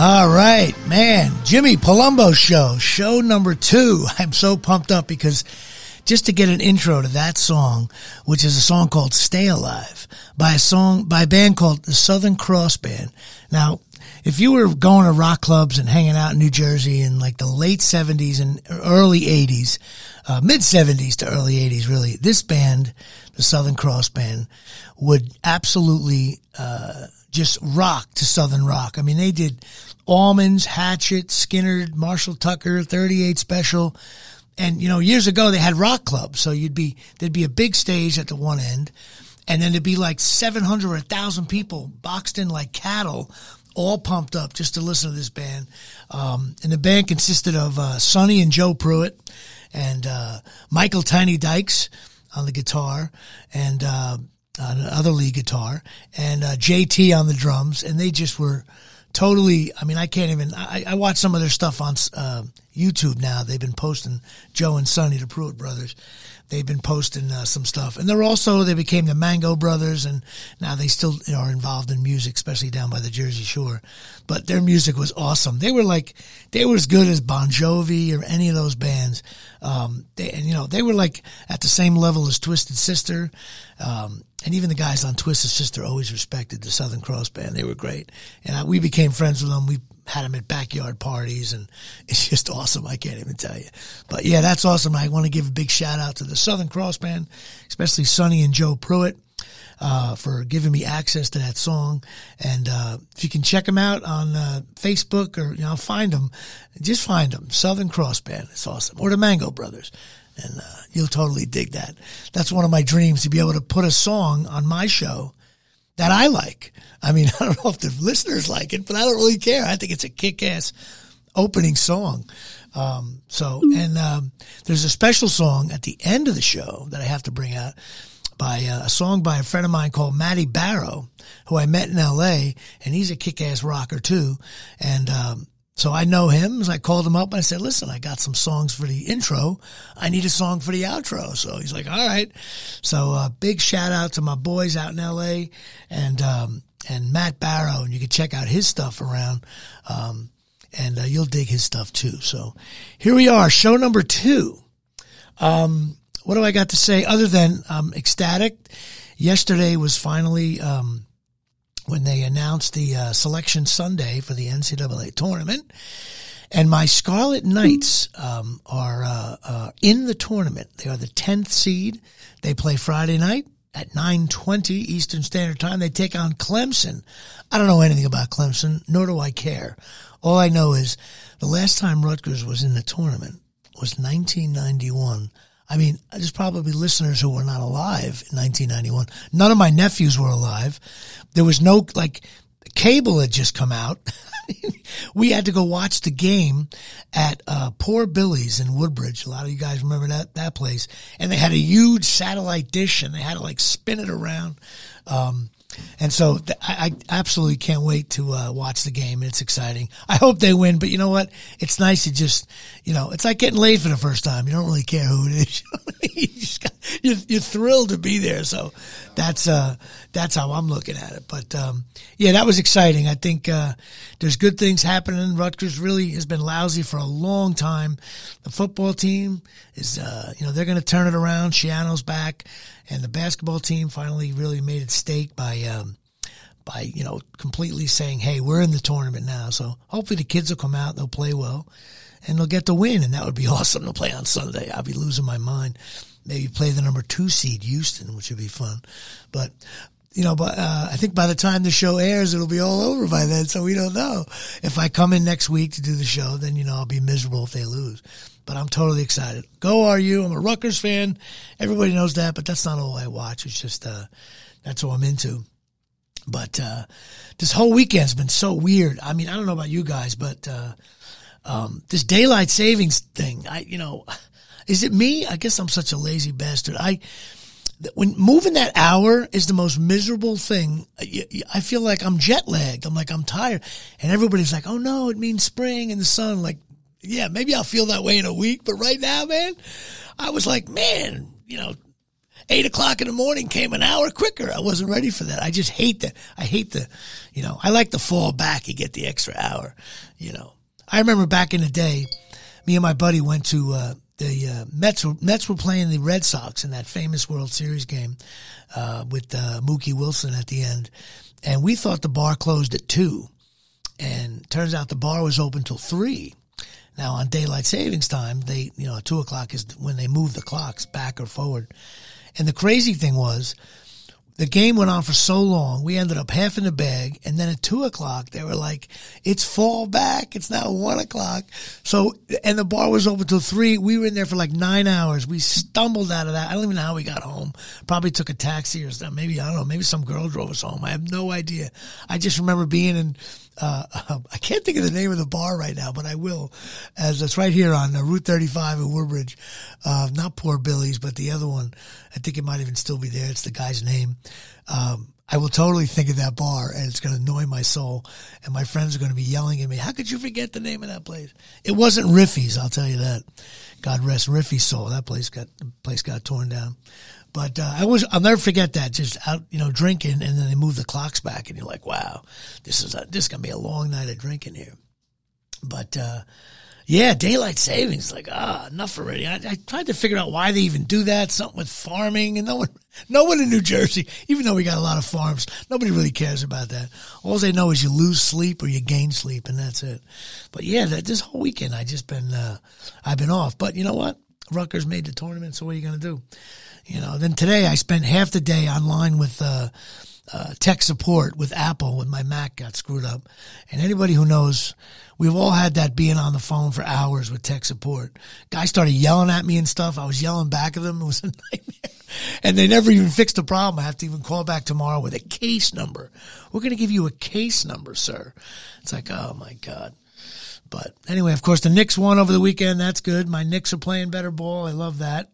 All right, man. Jimmy Palumbo show, show number two. I'm so pumped up because just to get an intro to that song, which is a song called Stay Alive by a song, by a band called the Southern Cross Band. Now, if you were going to rock clubs and hanging out in New Jersey in like the late 70s and early 80s, uh, mid 70s to early 80s, really, this band, the Southern Cross Band, would absolutely, uh, just rock to Southern rock. I mean, they did Allmans, Hatchet, Skynyrd, Marshall Tucker, 38 Special. And, you know, years ago they had rock clubs. So you'd be, there'd be a big stage at the one end and then there'd be like 700 or 1,000 people boxed in like cattle, all pumped up just to listen to this band. Um, and the band consisted of, uh, Sonny and Joe Pruitt and, uh, Michael Tiny Dykes on the guitar and, uh, on lead guitar and, uh, JT on the drums. And they just were, totally. I mean, I can't even. I, I watch some of their stuff on uh, YouTube now. They've been posting Joe and Sonny, the Pruitt brothers. They've been posting uh, some stuff, and they're also they became the Mango Brothers, and now they still you know, are involved in music, especially down by the Jersey Shore. But their music was awesome. They were like they were as good as Bon Jovi or any of those bands. Um, they, and you know they were like at the same level as Twisted Sister. Um, and even the guys on Twisted Sister always respected the Southern Cross Band. They were great, and I, we became friends with them. We had them at backyard parties, and it's just awesome. I can't even tell you, but yeah, that's awesome. I want to give a big shout out to the Southern Cross Band, especially Sonny and Joe Pruitt. Uh, for giving me access to that song. And, uh, if you can check them out on, uh, Facebook or, you know, find them, just find them. Southern Cross Band. It's awesome. Or the Mango Brothers and uh, you'll totally dig that. That's one of my dreams to be able to put a song on my show that I like. I mean, I don't know if the listeners like it, but I don't really care. I think it's a kick-ass opening song. Um, so, and um, there's a special song at the end of the show that I have to bring out by uh, a song by a friend of mine called Matty Barrow, who I met in L.A. and he's a kick-ass rocker too. And um, so I know him. So I called him up and I said, listen, I got some songs for the intro. I need a song for the outro. So he's like, all right. So uh, big shout out to my boys out in LA and, um, and Matt Barrow. And you can check out his stuff around. Um, and uh, you'll dig his stuff too. So here we are, show number two. Um, what do I got to say other than I'm ecstatic? Yesterday was finally, um, when they announced the uh, selection Sunday for the NCAA tournament. And my Scarlet Knights um, are uh, uh, in the tournament. They are the tenth seed. They play Friday night at nine twenty Eastern Standard Time. They take on Clemson. I don't know anything about Clemson, nor do I care. All I know is the last time Rutgers was in the tournament was 1991 I mean, there's probably listeners who were not alive in 1991. None of my nephews were alive. There was no, like, cable had just come out. we had to go watch the game at uh, Poor Billy's in Woodbridge. A lot of you guys remember that that place. And they had a huge satellite dish, and they had to like spin it around. Um, and so th- I, I, absolutely can't wait to uh, watch the game. It's exciting. I hope they win, but you know what? It's nice to just, you know, it's like getting laid for the first time. You don't really care who it is. you're, you're, thrilled to be there. So that's, uh, that's how I'm looking at it. But, um, yeah, that was exciting. I think, uh, there's good things happening. Rutgers really has been lousy for a long time. The football team is, uh, you know, they're going to turn it around. Schiano's back and the basketball team finally really made its stake by, um, by, you know, completely saying, Hey, we're in the tournament now. So hopefully the kids will come out, they'll play well and they'll get the win. And that would be awesome to play on Sunday. I'll be losing my mind. Maybe play the number two seed Houston, which would be fun. But, you know, but, uh, I think by the time the show airs, it'll be all over by then. So we don't know. If I come in next week to do the show, then, you know, I'll be miserable if they lose but I'm totally excited. Go are you? I'm a Rutgers fan. Everybody knows that, but that's not all I watch. It's just, uh, that's all I'm into. But, uh, this whole weekend's been so weird. I mean, I don't know about you guys, but, uh, um, this daylight savings thing, I, you know, Is it me? I guess I'm such a lazy bastard. I, when moving that hour is the most miserable thing. I feel like I'm jet lagged. I'm like, I'm tired. And everybody's like, oh no, it means spring and the sun. Like, yeah, maybe I'll feel that way in a week. But right now, man, I was like, man, you know, eight o'clock in the morning came an hour quicker. I wasn't ready for that. I just hate that. I hate the, you know, I like to fall back. You get the extra hour, you know. I remember back in the day, me and my buddy went to, uh, the uh, Mets were, Mets were playing the Red Sox in that famous World Series game uh, with uh, Mookie Wilson at the end, and we thought the bar closed at two, and turns out the bar was open till three. Now on daylight savings time, they you know two o'clock is when they move the clocks back or forward, and the crazy thing was the game went on for so long. We ended up half in the bag. And then at two o'clock, they were like, it's fall back. It's now one o'clock. So, and the bar was open till three. We were in there for like nine hours. We stumbled out of that. I don't even know how we got home. Probably took a taxi or something. Maybe, I don't know. Maybe some girl drove us home. I have no idea. I just remember being in, uh, I can't think of the name of the bar right now, but I will, as it's right here on uh, Route 35 in Woodbridge. Uh, not Poor Billy's, but the other one. I think it might even still be there. It's the guy's name. Um, I will totally think of that bar and it's going to annoy my soul. And my friends are going to be yelling at me. How could you forget the name of that place? It wasn't Riffy's. I'll tell you that. God rest Riffy's soul. That place got, place got torn down. But uh, I was I'll never forget that. Just out, you know, drinking, and then they move the clocks back, and you're like, wow, this is a, this is gonna be a long night of drinking here. But uh, yeah, daylight savings, like ah, enough already. I, I, tried to figure out why they even do that. Something with farming, and no one, no one in New Jersey, even though we got a lot of farms, nobody really cares about that. All they know is you lose sleep or you gain sleep, and that's it. But yeah, that this whole weekend I just been, uh, I've been off. But you know what? Rutgers made the tournament, so what are you gonna do? You know, then today I spent half the day online with, uh, uh, tech support with Apple when my Mac got screwed up. And anybody who knows, we've all had that being on the phone for hours with tech support. Guys started yelling at me and stuff. I was yelling back at them. It was a nightmare. And they never even fixed the problem. I have to even call back tomorrow with a case number. We're going to give you a case number, sir. It's like, oh my God. But anyway, of course, the Knicks won over the weekend. That's good. My Knicks are playing better ball. I love that.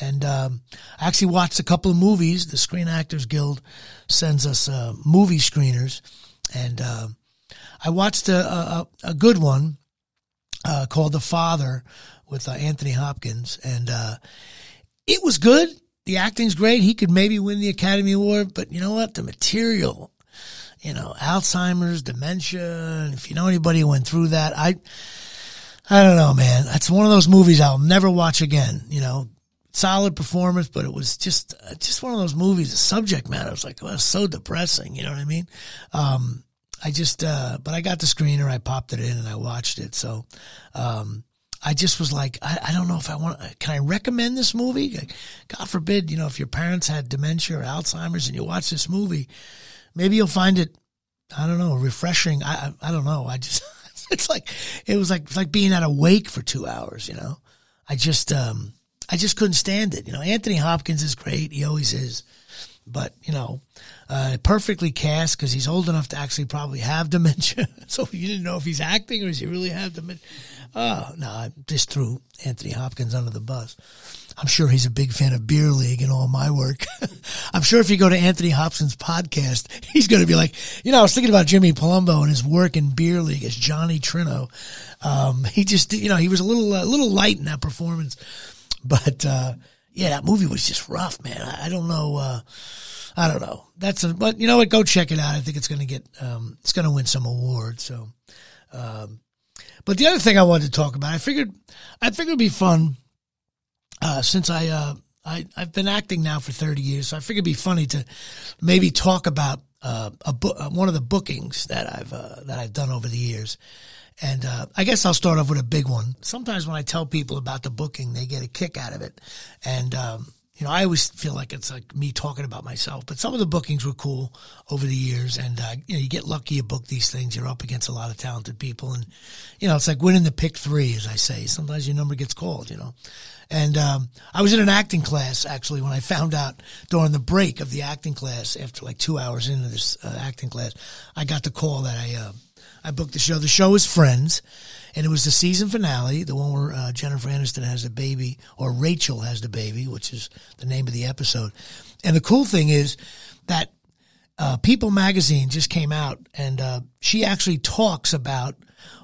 And um, I actually watched a couple of movies. The Screen Actors Guild sends us uh, movie screeners, and uh, I watched a, a, a good one uh, called The Father with uh, Anthony Hopkins, and uh, it was good. The acting's great. He could maybe win the Academy Award, but you know what? The material, you know, Alzheimer's, dementia. If you know anybody who went through that, I. I don't know, man. It's one of those movies I'll never watch again. You know, solid performance, but it was just just one of those movies. The subject matter was like well, was so depressing. You know what I mean? Um, I just, uh, but I got the screener, I popped it in, and I watched it. So, um, I just was like, I, I don't know if I want. Can I recommend this movie? God forbid, you know, if your parents had dementia or Alzheimer's and you watch this movie, maybe you'll find it. I don't know, refreshing. I I, I don't know. I just it's like it was like it's like being at a wake for two hours. You know, I just um I just couldn't stand it. You know, Anthony Hopkins is great. He always is. But, you know, uh, perfectly cast because he's old enough to actually probably have dementia. so you didn't know if he's acting or does he really have dementia. Oh, no, I just threw Anthony Hopkins under the bus. I'm sure he's a big fan of Beer League and all my work. I'm sure if you go to Anthony Hopkins' podcast, he's going to be like, you know, I was thinking about Jimmy Palumbo and his work in Beer League as Johnny Trino. Um, he just, you know, he was a little, a little light in that performance. But, uh, yeah, that movie was just rough, man. I, I don't know. Uh, I don't know. That's a, but you know what? Go check it out. I think it's going to get, um, it's going to win some awards. So, um, but the other thing I wanted to talk about, I figured, I figured it'd be fun, uh, since I, uh, I, I've been acting now for 30 years. So I figured it'd be funny to maybe talk about, uh, a book, uh, one of the bookings that I've, uh, that I've done over the years. And uh, I guess I'll start off with a big one. Sometimes when I tell people about the booking, they get a kick out of it. And, um, you know, I always feel like it's like me talking about myself, but some of the bookings were cool over the years. And, uh, you know, you get lucky, you book these things, you're up against a lot of talented people. And, you know, it's like winning the pick three, as I say. Sometimes your number gets called, you know. And um, I was in an acting class actually when I found out during the break of the acting class after like two hours into this uh, acting class, I got the call that I uh, I booked the show. The show is Friends, and it was the season finale, the one where uh, Jennifer Aniston has the baby, or Rachel has the baby, which is the name of the episode. And the cool thing is that uh, People magazine just came out, and uh, she actually talks about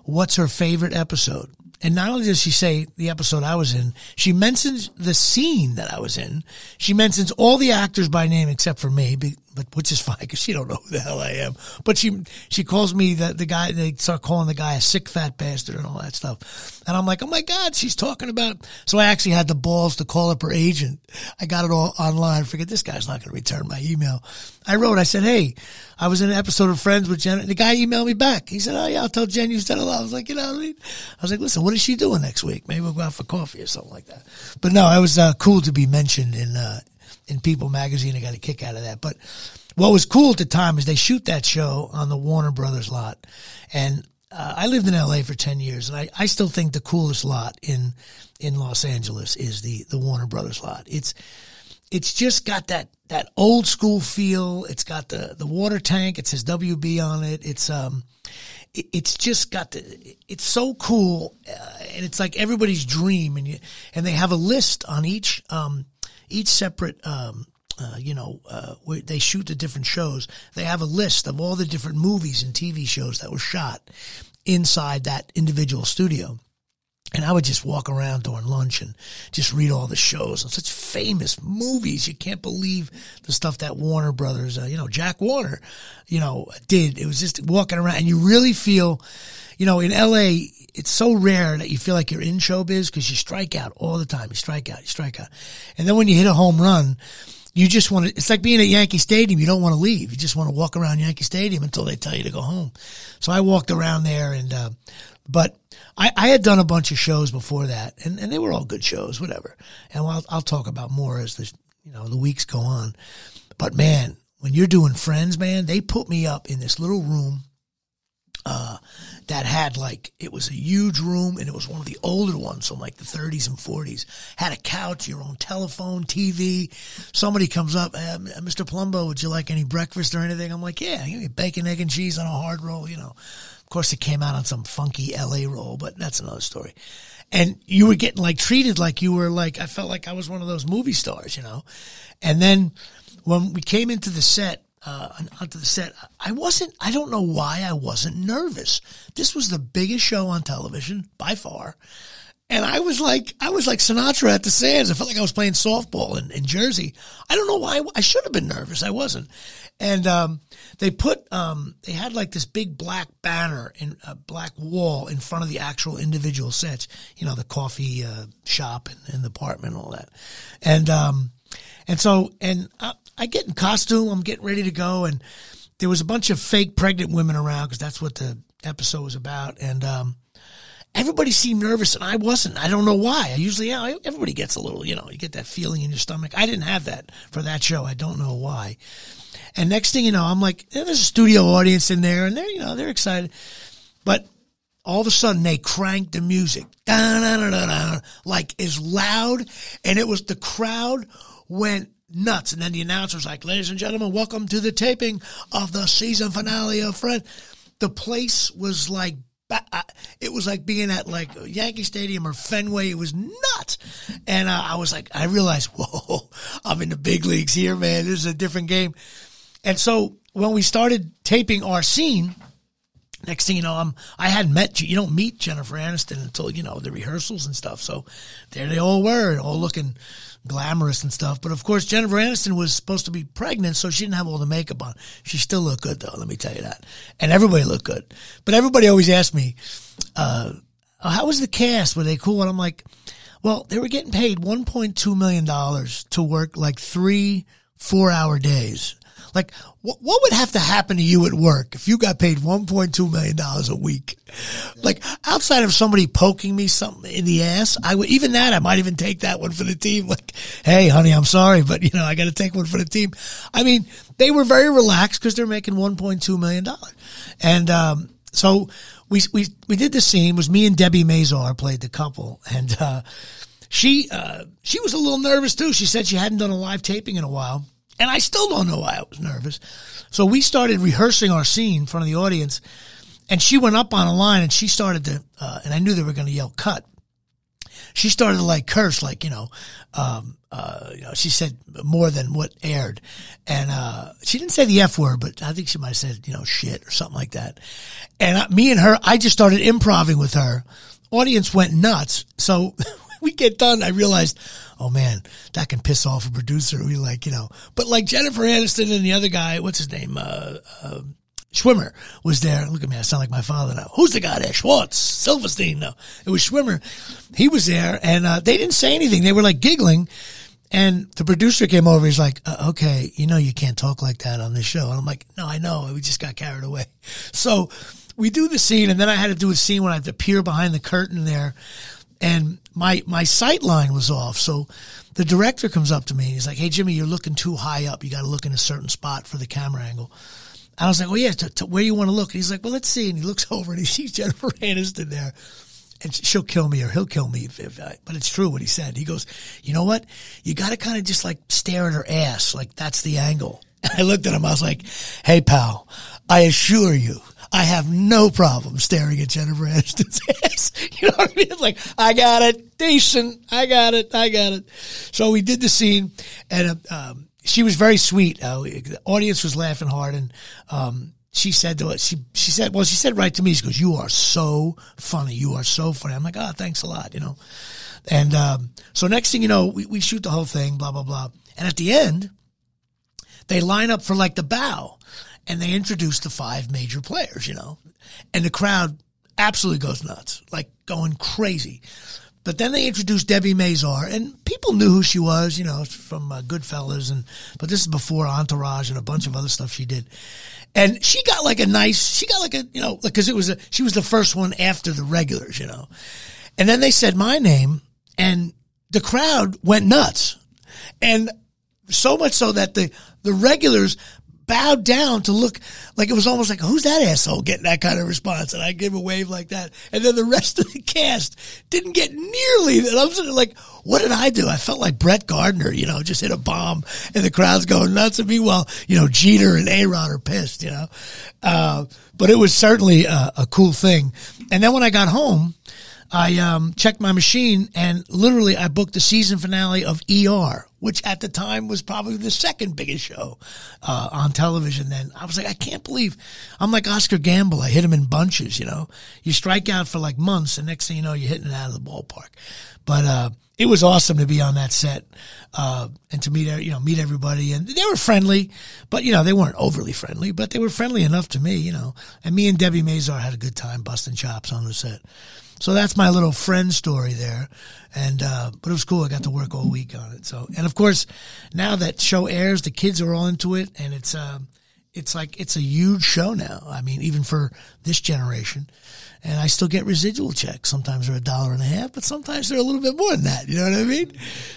what's her favorite episode. And not only does she say the episode I was in, she mentions the scene that I was in. She mentions all the actors by name except for me, but which is fine because she don't know who the hell I am. But she she calls me the the guy. They start calling the guy a sick fat bastard and all that stuff. And I'm like, oh my god, she's talking about. So I actually had the balls to call up her agent. I got it all online. Forget this guy's not going to return my email. I wrote. I said, hey, I was in an episode of Friends with Jen. And The guy emailed me back. He said, oh yeah, I'll tell Jen you said hello. I was like, you know, I, mean? I was like, listen, what is she doing next week? Maybe we'll go out for coffee or something like that. But no, it was uh, cool to be mentioned in uh, in People magazine. I got a kick out of that. But what was cool at the time is they shoot that show on the Warner Brothers lot, and uh, I lived in LA for 10 years and I, I still think the coolest lot in, in Los Angeles is the, the Warner Brothers lot. It's, it's just got that, that old school feel. It's got the, the water tank. It says WB on it. It's, um, it, it's just got the, it's so cool. Uh, and it's like everybody's dream and you, and they have a list on each, um, each separate, um, uh, you know, uh, they shoot the different shows. They have a list of all the different movies and TV shows that were shot inside that individual studio. And I would just walk around during lunch and just read all the shows and such famous movies. You can't believe the stuff that Warner Brothers, uh, you know, Jack Warner, you know, did. It was just walking around and you really feel, you know, in LA, it's so rare that you feel like you're in showbiz because you strike out all the time. You strike out, you strike out. And then when you hit a home run, you just want to, it's like being at Yankee Stadium. You don't want to leave. You just want to walk around Yankee Stadium until they tell you to go home. So I walked around there and, uh, but I, I had done a bunch of shows before that and, and they were all good shows, whatever. And I'll, I'll talk about more as the, you know, the weeks go on. But man, when you're doing friends, man, they put me up in this little room, uh, that had like it was a huge room and it was one of the older ones from like the 30s and 40s had a couch your own telephone tv somebody comes up eh, mr Palumbo, would you like any breakfast or anything? I'm like yeah give me bacon egg and cheese on a hard roll you know. Of course it came out on some funky la roll but that's another story. And you were getting like treated like you were like i felt like i was one of those movie stars you know. And then when we came into the set uh, onto the set. I wasn't, I don't know why I wasn't nervous. This was the biggest show on television by far. And I was like, I was like Sinatra at the Sands. I felt like I was playing softball in, in Jersey. I don't know why. I should have been nervous. I wasn't. And, um, they put, um, they had like this big black banner in a black wall in front of the actual individual sets, you know, the coffee, uh, shop and, and the apartment and all that. And, um, and so, and uh, I get in costume. I'm getting ready to go, and there was a bunch of fake pregnant women around because that's what the episode was about. And um, everybody seemed nervous, and I wasn't. I don't know why. I usually, yeah, everybody gets a little, you know, you get that feeling in your stomach. I didn't have that for that show. I don't know why. And next thing you know, I'm like, there's a studio audience in there, and they're, you know, they're excited. But all of a sudden they cranked the music, like as loud, and it was the crowd went nuts. And then the announcer's like, ladies and gentlemen, welcome to the taping of the season finale of Fred. The place was like, it was like being at like Yankee Stadium or Fenway. It was nuts. And uh, I was like, I realized, whoa, I'm in the big leagues here, man. This is a different game. And so when we started taping our scene, next thing you know, I'm, I hadn't met you. You don't meet Jennifer Aniston until, you know, the rehearsals and stuff. So there they all were, all looking glamorous and stuff. But of course, Jennifer Aniston was supposed to be pregnant, so she didn't have all the makeup on. She still looked good though, let me tell you that. And everybody looked good. But everybody always asked me, uh, how was the cast? Were they cool? And I'm like, well, they were getting paid $1.2 million to work like three four hour days. Like, what, what would have to happen to you at work if you got paid $1.2 million a week? Like, outside of somebody poking me something in the ass, I would, even that, I might even take that one for the team. Like, hey, honey, I'm sorry, but you know, I got to take one for the team. I mean, they were very relaxed because they're making $1.2 million. And, um, so we, we, we did the scene. It was me and Debi Mazar played the couple and, uh, she, uh, she was a little nervous too. She said she hadn't done a live taping in a while. And I still don't know why I was nervous. So we started rehearsing our scene in front of the audience. and she went up on a line and she started to, uh, and I knew they were going to yell cut. She started to like curse, like, you know, um, uh, you know, she said more than what aired. And, uh, she didn't say the F word, but I think she might have said, you know, shit or something like that. And uh, me and her, I just started improving with her. Audience went nuts. So we get done. I realized, oh man, that can piss off a producer. We like, you know, but like Jennifer Aniston and the other guy, what's his name? Uh, uh, Schwimmer was there. Look at me, I sound like my father now. Who's the guy there? Schwartz, Silverstein. No, it was Schwimmer. He was there, and uh, they didn't say anything. They were like giggling. And the producer came over. He's like, uh, "Okay, you know you can't talk like that on this show." And I'm like, "No, I know. We just got carried away." So we do the scene, and then I had to do a scene when I had to peer behind the curtain there, and my my sight line was off. So the director comes up to me. and He's like, "Hey, Jimmy, you're looking too high up. You got to look in a certain spot for the camera angle." I was like, well, yeah, to, to where you want to look? And he's like, well, let's see. And he looks over and he sees Jennifer Aniston there. And she'll kill me or he'll kill me. If, if I, but it's true what he said. He goes, you know what? You got to kind of just like stare at her ass. Like that's the angle. I looked at him. I was like, hey, pal, I assure you, I have no problem staring at Jennifer Aniston's ass. You know what I mean? It's like, I got it. Decent. I got it. I got it. So we did the scene and, um, she was very sweet. Uh, the audience was laughing hard, and um, she said to us, she she said, well, she said right to me, she goes, "You are so funny. You are so funny." I'm like, "Oh, thanks a lot," you know. And um, so next thing you know, we, we shoot the whole thing, blah blah blah, and at the end, they line up for like the bow, and they introduce the five major players, you know, and the crowd absolutely goes nuts, like going crazy. But then they introduced Debi Mazar, and people knew who she was, you know, from uh, Goodfellas, and but this is before Entourage and a bunch of other stuff she did. And she got like a nice, she got like a, you know, because it was a, she was the first one after the regulars, you know. And then they said my name, and the crowd went nuts, and so much so that the the regulars bowed down to look like it was almost like, who's that asshole getting that kind of response? And I give a wave like that. And then the rest of the cast didn't get nearly that. I'm sort of like, what did I do? I felt like Brett Gardner, you know, just hit a bomb and the crowd's going nuts. And meanwhile, you know, Jeter and A-Rod are pissed, you know. Uh, but it was certainly a, a cool thing. And then when I got home, I um, checked my machine and literally I booked the season finale of ER, which at the time was probably the second biggest show uh, on television. Then I was like, I can't believe I'm like Oscar Gamble. I hit him in bunches. You know, you strike out for like months, and next thing you know, you're hitting it out of the ballpark. But uh, it was awesome to be on that set uh, and to meet you know meet everybody, and they were friendly, but you know they weren't overly friendly, but they were friendly enough to me. You know, and me and Debi Mazar had a good time busting chops on the set. So that's my little friend story there. And, uh, but it was cool. I got to work all week on it. So, and of course, now that show airs, the kids are all into it and it's, um, it's like, it's a huge show now. I mean, even for this generation. And I still get residual checks. Sometimes they're a dollar and a half, but sometimes they're a little bit more than that. You know what I mean?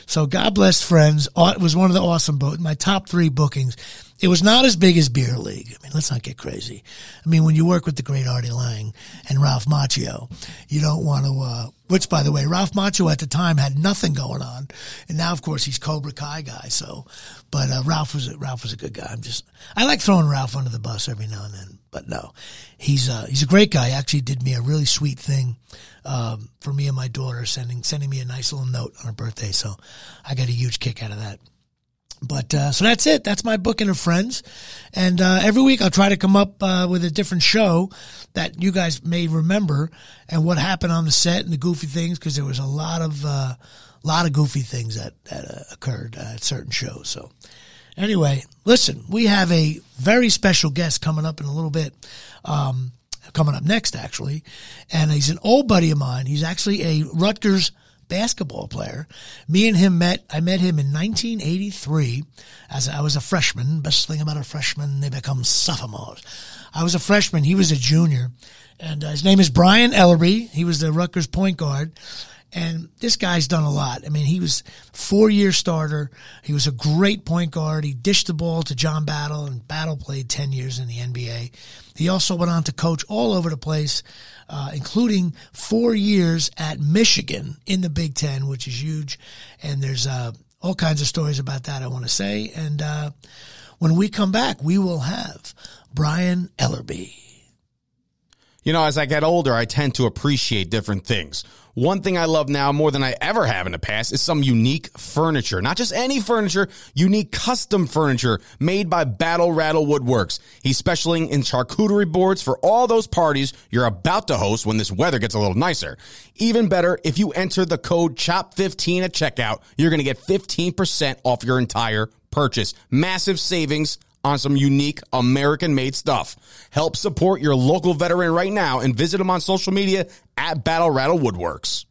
So God bless friends. It was one of the awesome book, my top three bookings. It was not as big as Beer League. I mean, let's not get crazy. I mean, when you work with the great Artie Lange and Ralph Macchio, you don't want to, uh, which by the way, Ralph Macchio at the time had nothing going on. And now, of course, he's Cobra Kai guy. So, but, uh, Ralph was, a, Ralph was a good guy. I'm just, I like throwing Ralph under the bus every now and then, but no, he's, uh, he's a great guy. He actually did me a really sweet thing, um, for me and my daughter sending, sending me a nice little note on her birthday. So I got a huge kick out of that. But uh, so that's it. That's my booking of Friends, and uh, every week I'll try to come up uh, with a different show that you guys may remember and what happened on the set and the goofy things because there was a lot of uh, lot of goofy things that that uh, occurred at certain shows. So anyway, listen, we have a very special guest coming up in a little bit. Um, coming up next, actually, and he's an old buddy of mine. He's actually a Rutgers basketball player. Me and him met, I met him in 1983 as I was a freshman. Best thing about a freshman, they become sophomores. I was a freshman. He was a junior and uh, his name is Brian Ellerbe. He was the Rutgers point guard. And this guy's done a lot. I mean, he was four year starter. He was a great point guard. He dished the ball to John Battle and Battle played 10 years in the NBA. He also went on to coach all over the place, uh, including four years at Michigan in the Big Ten, which is huge. And there's, uh, all kinds of stories about that I want to say. And, uh, when we come back, we will have Brian Ellerbe. You know, as I get older, I tend to appreciate different things. One thing I love now more than I ever have in the past is some unique furniture. Not just any furniture, unique custom furniture made by Battle Rattle Woodworks. He's specializing in charcuterie boards for all those parties you're about to host when this weather gets a little nicer. Even better, if you enter the code CHOP15 at checkout, you're going to get 15% off your entire purchase. Massive savings on some unique American made stuff. Help support your local veteran right now and visit them on social media at Battle Rattle Woodworks.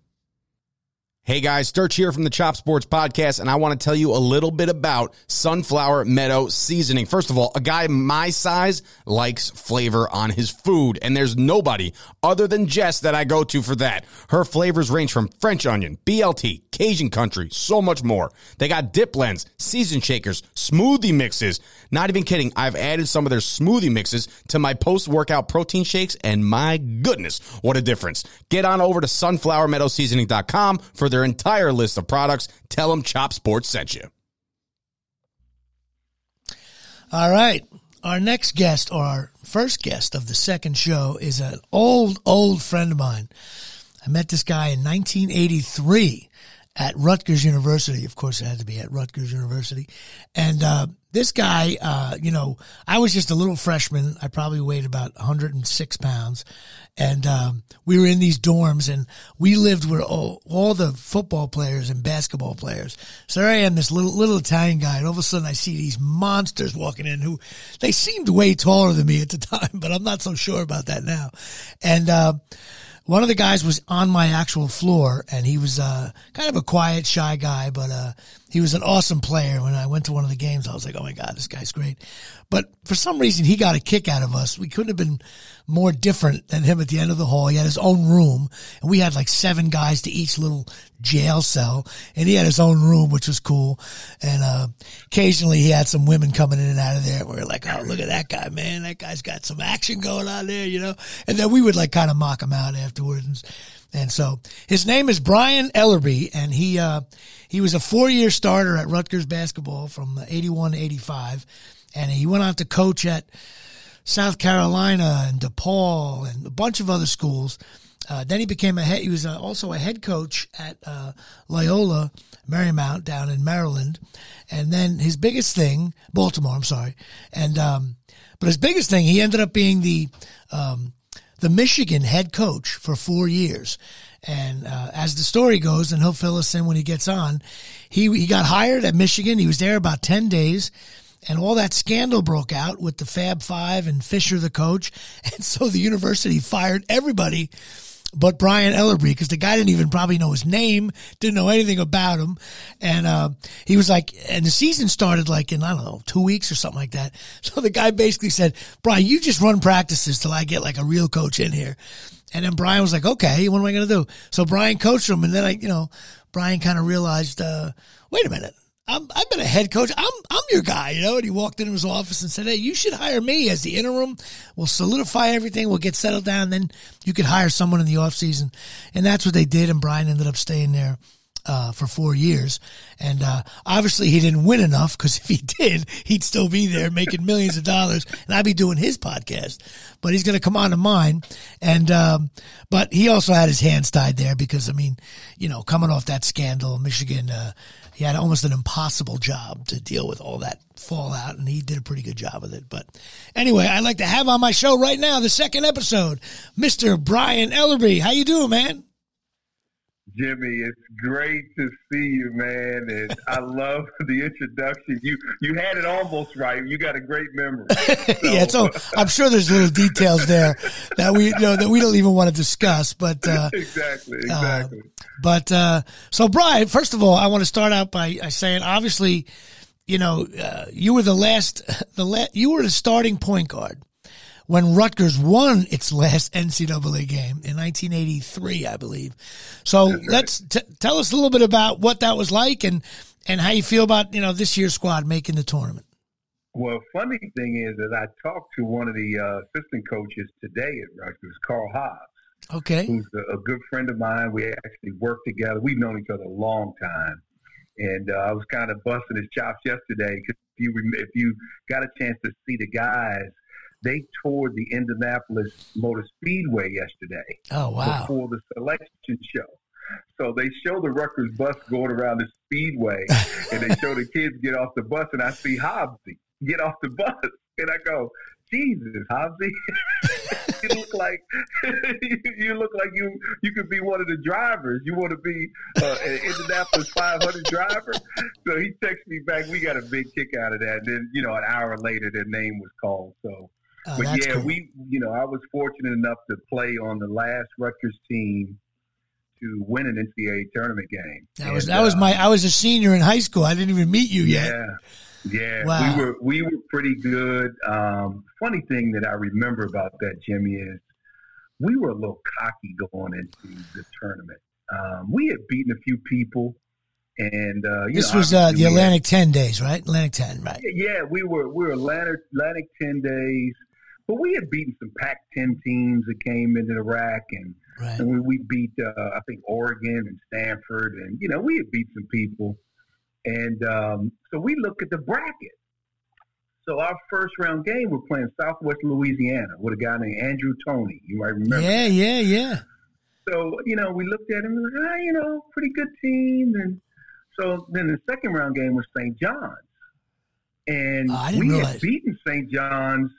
Hey guys, Sturch here from the Chop Sports Podcast, and I want to tell you a little bit about Sunflower Meadow Seasoning. First of all, a guy my size likes flavor on his food, and there's nobody other than Jess that I go to for that. Her flavors range from French onion, BLT, Cajun country, so much more. They got dip blends, season shakers, smoothie mixes. Not even kidding, I've added some of their smoothie mixes to my post workout protein shakes, and my goodness, what a difference. Get on over to sunflowermeadowseasoning.com for their entire list of products. Tell them Chop Sports sent you. All right. Our next guest, or our first guest of the second show, is an old, old friend of mine. I met this guy in 1983 at Rutgers University. Of course, it had to be at Rutgers University. And uh, this guy, uh, you know, I was just a little freshman. I probably weighed about 106 pounds. And um, we were in these dorms, and we lived with all, all, the football players and basketball players. So there I am, this little little Italian guy, and all of a sudden I see these monsters walking in who they seemed way taller than me at the time, but I'm not so sure about that now. And uh, one of the guys was on my actual floor and he was uh, kind of a quiet, shy guy, but uh, he was an awesome player. When I went to one of the games, I was like, oh my God, this guy's great. But for some reason, he got a kick out of us. We couldn't have been more different than him at the end of the hall. He had his own room and we had like seven guys to each little jail cell and he had his own room, which was cool. And, uh, occasionally he had some women coming in and out of there. And we were like, Oh, look at that guy, man. That guy's got some action going on there, you know? And then we would like kind of mock him out afterwards. And, so his name is Brian Ellerbe and he, uh, he was a four year starter at Rutgers basketball from 81 to 85. And he went on to coach at, South Carolina and DePaul and a bunch of other schools. Uh, then he became a head, he was uh, also a head coach at uh, Loyola Marymount down in Maryland, and then his biggest thing, Baltimore, I'm sorry, and um, but his biggest thing, he ended up being the um, the Michigan head coach for four years. And uh, as the story goes, and he'll fill us in when he gets on, he he got hired at Michigan. He was there about ten days and all that scandal broke out with the Fab Five and Fisher, the coach. And so the university fired everybody but Brian Ellerbe because the guy didn't even probably know his name, didn't know anything about him. And, uh, he was like, and the season started like in, I don't know, two weeks or something like that. So the guy basically said, Brian, you just run practices till I get like a real coach in here. And then Brian was like, okay, what am I going to do? So Brian coached him. And then I, you know, Brian kind of realized, uh, wait a minute. I'm, I've been a head coach. I'm, I'm your guy, you know. And he walked into his office and said, Hey, you should hire me as the interim. We'll solidify everything. We'll get settled down. Then you could hire someone in the off season. And that's what they did. And Brian ended up staying there. Uh, for four years. And, uh, obviously he didn't win enough because if he did, he'd still be there making millions of dollars and I'd be doing his podcast, but he's going to come on to mine. And, um, but he also had his hands tied there because, I mean, you know, coming off that scandal, Michigan, uh, he had almost an impossible job to deal with all that fallout, and he did a pretty good job with it. But anyway, I'd like to have on my show right now the second episode, Mr. Brian Ellerbe. How you doing, man? Jimmy, it's great to see you, man, and I love the introduction. You you had it almost right. You got a great memory. So. yeah, so I'm sure there's little details there that we you know that we don't even want to discuss. But uh, exactly, exactly. Uh, but uh, so, Brian, first of all, I want to start out by, by saying, obviously, you know, uh, you were the last, the la- you were the starting point guard when Rutgers won its last NCAA game in 1983, I believe. So right. let's t- tell us a little bit about what that was like and and how you feel about you know this year's squad making the tournament. Well, funny thing is that I talked to one of the uh, assistant coaches today at Rutgers, Karl Hobbs. Okay. Who's a, a, good friend of mine. We actually worked together. We've known each other a long time. And uh, I was kind of busting his chops yesterday because if you, if you got a chance to see the guys they toured the Indianapolis Motor Speedway yesterday. Oh wow! Before the selection show. So they show the Rutgers bus going around the speedway, and they show the kids get off the bus, and I see Hobbsy get off the bus, and I go, Jesus, Hobbsy, you look like you look like you you could be one of the drivers. You want to be uh, an Indianapolis 500 driver. So he texted me back. We got a big kick out of that. And then you know, an hour later, their name was called. So. Oh, but yeah, cool. we, you know, I was fortunate enough to play on the last Rutgers team to win an NCAA tournament game. That was And, that was uh, my. I was a senior in high school. I didn't even meet you yet. yeah. Yeah, Wow. we were we were pretty good. Um, funny thing that I remember about that, Jimmy, is we were a little cocky going into the tournament. Um, we had beaten a few people, and uh, you This know, was uh, the we had- Atlantic Ten days, right? Atlantic Ten, right? yeah, we were we were Atlantic Atlantic ten days, but we had beaten some Pac-10 teams that came into the rack, and Right. and we, we beat uh, I think Oregon and Stanford, and you know we had beat some people, and um, so we look at the bracket. So our first round game, we're playing Southwest Louisiana with a guy named Andrew Toney. You might remember. Yeah, yeah, yeah. So you know we looked at him and like, ah, you know, pretty good team, and so then the second round game was St. John's, and Oh, we realize. had beaten St. John's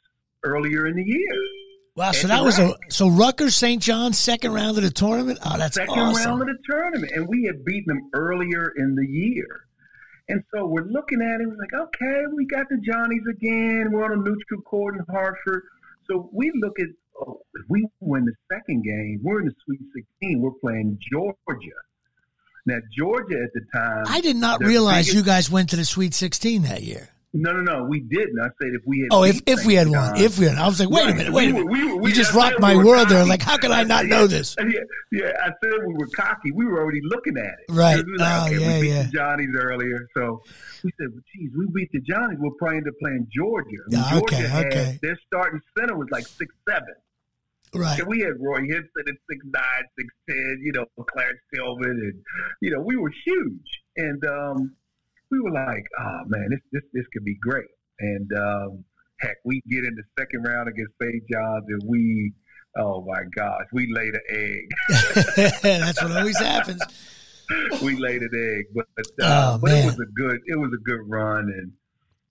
earlier in the year. Wow. So At that was a so Rutgers St. John's second round of the tournament. Oh, that's second awesome. round of the tournament, and we had beaten them earlier in the year. And so we're looking at it, we're like, okay, we got the Johnnies again. We're on a neutral court in Hartford. So we look at, oh, if we win the second game, we're in the Sweet 16. We're playing Georgia. Now, Georgia at the time. I did not realize biggest- you guys went to the Sweet Sixteen that year. No, no, no, we didn't. I said if we had. Oh, if if we had won, if we had, I was like, wait a minute, wait a We minute. were- we were- we- you just rocked my we world there. Like, how could I not know this? Yeah, yeah, I said we were cocky. We were already looking at it. Right. We like, Oh, okay, yeah, we beat yeah. the Johnnies earlier, so we said, well, "Geez, we beat the Johnnies. We're probably to playing Georgia." Georgia okay, had okay. their starting center was like six seven. Right. And we had Roy Hinson at six nine, six ten. You know, Clarence Tillman, and you know, we were huge. And um, we were like, "Oh man, this this this could be great." And um, heck, we get in the second round against St. John's, and we, oh my gosh, we laid an egg. that's what always happens. we laid an egg, but uh, Oh, but man. it was a good it was a good run, and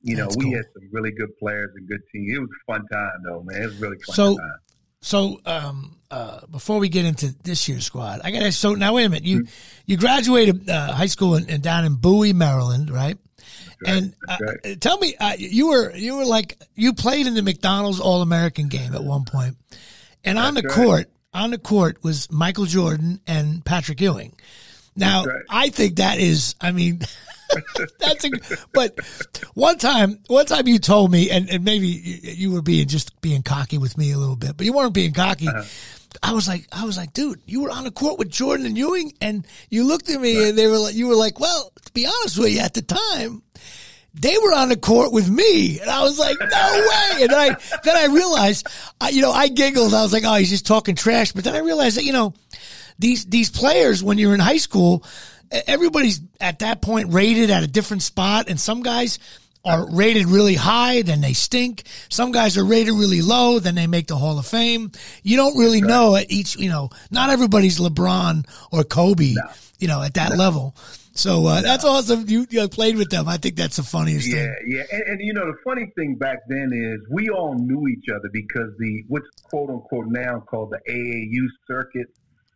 you know we cool. had some really good players and good team. It was a fun time though, man. It was really fun So- time. So, um, uh, before we get into this year's squad, I got to. So now, wait a minute. You you graduated uh, high school in, in, down in Bowie, Maryland, right? right. And uh, That's tell me, uh, you were you were like you played in the McDonald's All American game at one point, and on the right. court on the court was Michael Jordan and Patrick Ewing. Now, right. I think that is, I mean, that's a, but one time, one time you told me, and, and maybe you, you were being just being cocky with me a little bit, but you weren't being cocky. Uh-huh. I was like, I was like, dude, you were on the court with Jordan and Ewing, and you looked at me and they were like, you were like, well, to be honest with you, at the time, they were on the court with me, and I was like, no way. And then I then I realized, I, you know, I giggled. I was like, oh, he's just talking trash. But then I realized that you know, these these players when you're in high school, everybody's at that point rated at a different spot, and some guys are rated really high, then they stink. Some guys are rated really low, then they make the Hall of Fame. You don't really know at each, you know, not everybody's LeBron or Kobe, you know, at that level. So uh, that's awesome. You, you played with them. I think that's the funniest Yeah, thing. yeah, and, and you know the funny thing back then is we all knew each other because the what's quote unquote now called the AAU circuit.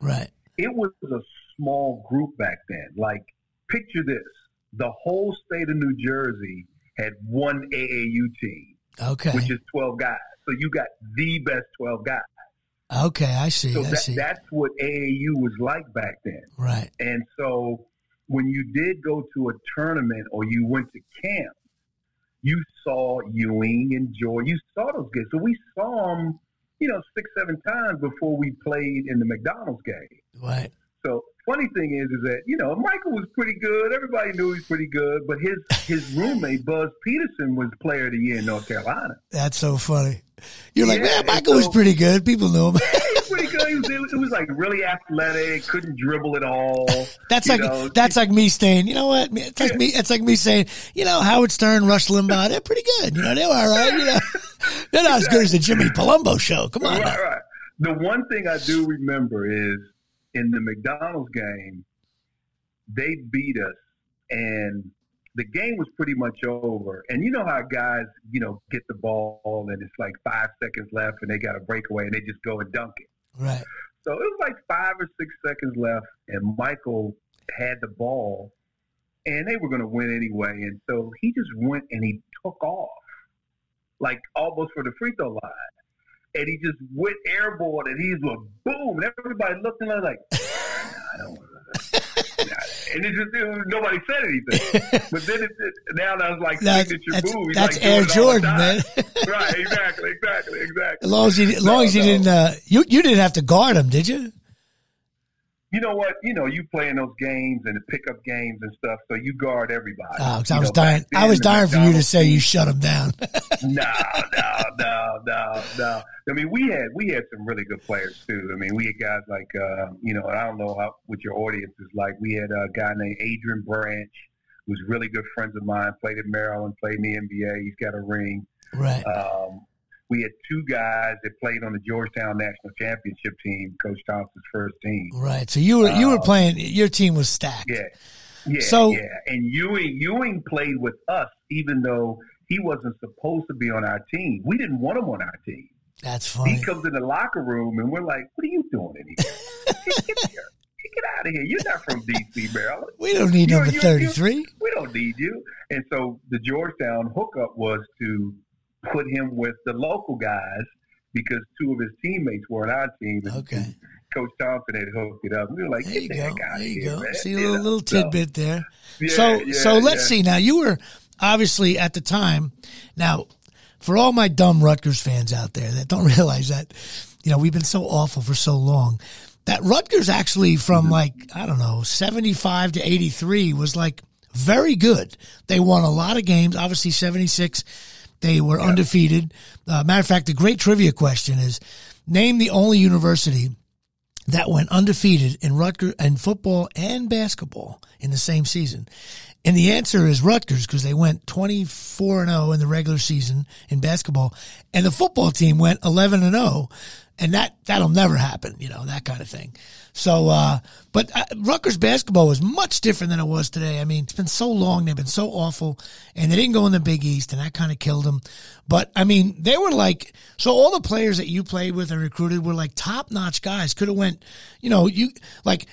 Right. It was a small group back then. Like picture this: the whole state of New Jersey had one AAU team, Okay. which is twelve guys. So you got the best twelve guys. Okay. I see. So I that, see. that's what AAU was like back then. right. And so when you did go to a tournament or you went to camp, you saw Ewing and Joy. You saw those guys. So we saw them, you know, six, seven times before we played in the McDonald's game. Right. So funny thing is, is that you know Michael was pretty good. Everybody knew he was pretty good, but his his roommate Buzz Peterson was Player of the Year in North Carolina. That's so funny. You're like, man, Michael was pretty good. People knew him. He was pretty good. He was, it was like really athletic. Couldn't dribble at all. That's like know. that's like me saying, you know what? It's like me. It's like me saying, you know, Howard Stern, Rush Limbaugh, they're pretty good. You know, they were all right. You know, They're not as good as the Jimmy Palumbo show. Come on. Right, right. The one thing I do remember is in the McDonald's game, they beat us, and the game was pretty much over. And you know how guys, you know, get the ball and it's like five seconds left, and they got a breakaway, and they just go and dunk it. Right. So it was like five or six seconds left, and Michael had the ball, and they were going to win anyway. And so he just went and he took off, like almost for the free throw line. And he just went airborne, and he's a boom. And everybody looked at him like, I don't want and it just it was, nobody said anything. But then it, it, now that's like That's- signature that's- move. He's that's like Air Jordan, all the time. man. right? Exactly. Exactly. Exactly. As long as you, as long No, as you no. didn't, uh, you you didn't have to guard him, did you? You know what? You know, you play in those games and the pickup games and stuff, so you guard everybody. Oh, I was know, dying. I was dying for you to say you shut them down. no, no, no, no, no. I mean, we had we had some really good players too. I mean, we had guys like uh, you know, and I don't know how what your audience is like. We had a guy named Adrian Branch, who's really good friends of mine. Played at Maryland, played in the NBA. He's got a ring. right. Um, we had two guys that played on the Georgetown national championship team, Coach Thompson's first team. Right. So you were you were Um, playing. Your team was stacked. Yeah. Yeah, So- yeah, and Ewing Ewing played with us, even though he wasn't supposed to be on our team. We didn't want him on our team. That's funny. He comes in the locker room, and we're like, "What are you doing in here? get, get here! Get out of here! You're not from DC, Maryland. we don't need You- number thirty three. We don't need you." And so the Georgetown hookup was to put him with the local guys because two of his teammates were on our team. Okay. Coach Thompson had hooked it up. We were like, There "Get you the go. There you here, go. man!" See a little, little So- tidbit there. Yeah, so yeah, so let's yeah. see. Now you were obviously at the time. Now, for all my dumb Rutgers fans out there that don't realize that, you know, we've been so awful for so long. That Rutgers actually from mm-hmm. like I don't know seventy five to eighty three was like very good. They won a lot of games. Obviously seventy six. They were undefeated. Uh, matter of fact, the great trivia question is: name the only university that went undefeated in Rutgers in football and basketball in the same season. And the answer is Rutgers because they went 24 and 0 in the regular season in basketball and the football team went 11 and 0 and that that'll never happen, you know, that kind of thing. So uh but uh, Rutgers basketball was much different than it was today. I mean, it's been so long, they've been so awful and they didn't go in the Big East and that kind of killed them. But I mean, they were like so all the players that you played with and recruited were like top-notch guys. Could have went, you know, you like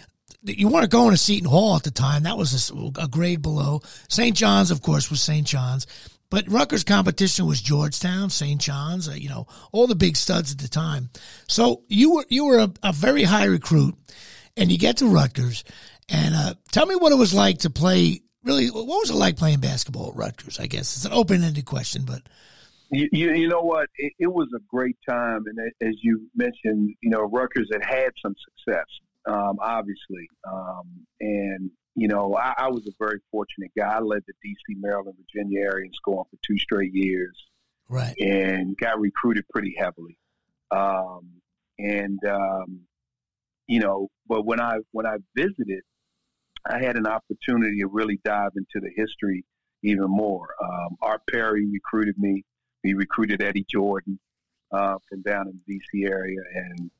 you weren't going to Seton Hall at the time. That was a, a grade below. St. John's, of course, was St. John's. But Rutgers' competition was Georgetown, St. John's, uh, you know, all the big studs at the time. So you were you were a, a very high recruit, and you get to Rutgers. And uh, tell me what it was like to play. Really, what was it like playing basketball at Rutgers? I guess it's an open-ended question, but You, you, you know what? It, it was a great time, and as you mentioned, you know, Rutgers had had some success, um, obviously, um, and you know, I, I was a very fortunate guy. I led the D.C., Maryland, Virginia area and scoring for two straight years, right, and got recruited pretty heavily. Um, and um, you know, but when I when I visited, I had an opportunity to really dive into the history even more. Um, Art Perry recruited me. He recruited Eddie Jordan uh, from down in the D.C. area, and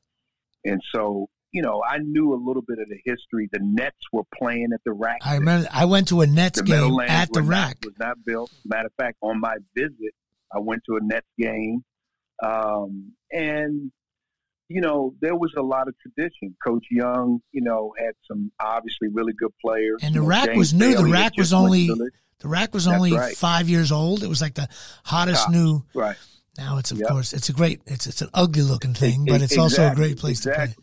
and so you know I knew a little bit of the history. The Nets were playing at the RAC. I remember I went to a Nets the game at the RAC. Not, was not built. Matter of fact, on my visit, I went to a Nets game, um, and you know there was a lot of tradition. Coach Young, you know, had some obviously really good players. And the You know, RAC James was new. The Bailey RAC was only- the- RAC was That's only right. five years old. It was like the hottest new. right. Now it's of Yep. course it's a great it's it's an ugly looking thing, but it's also a great place to play.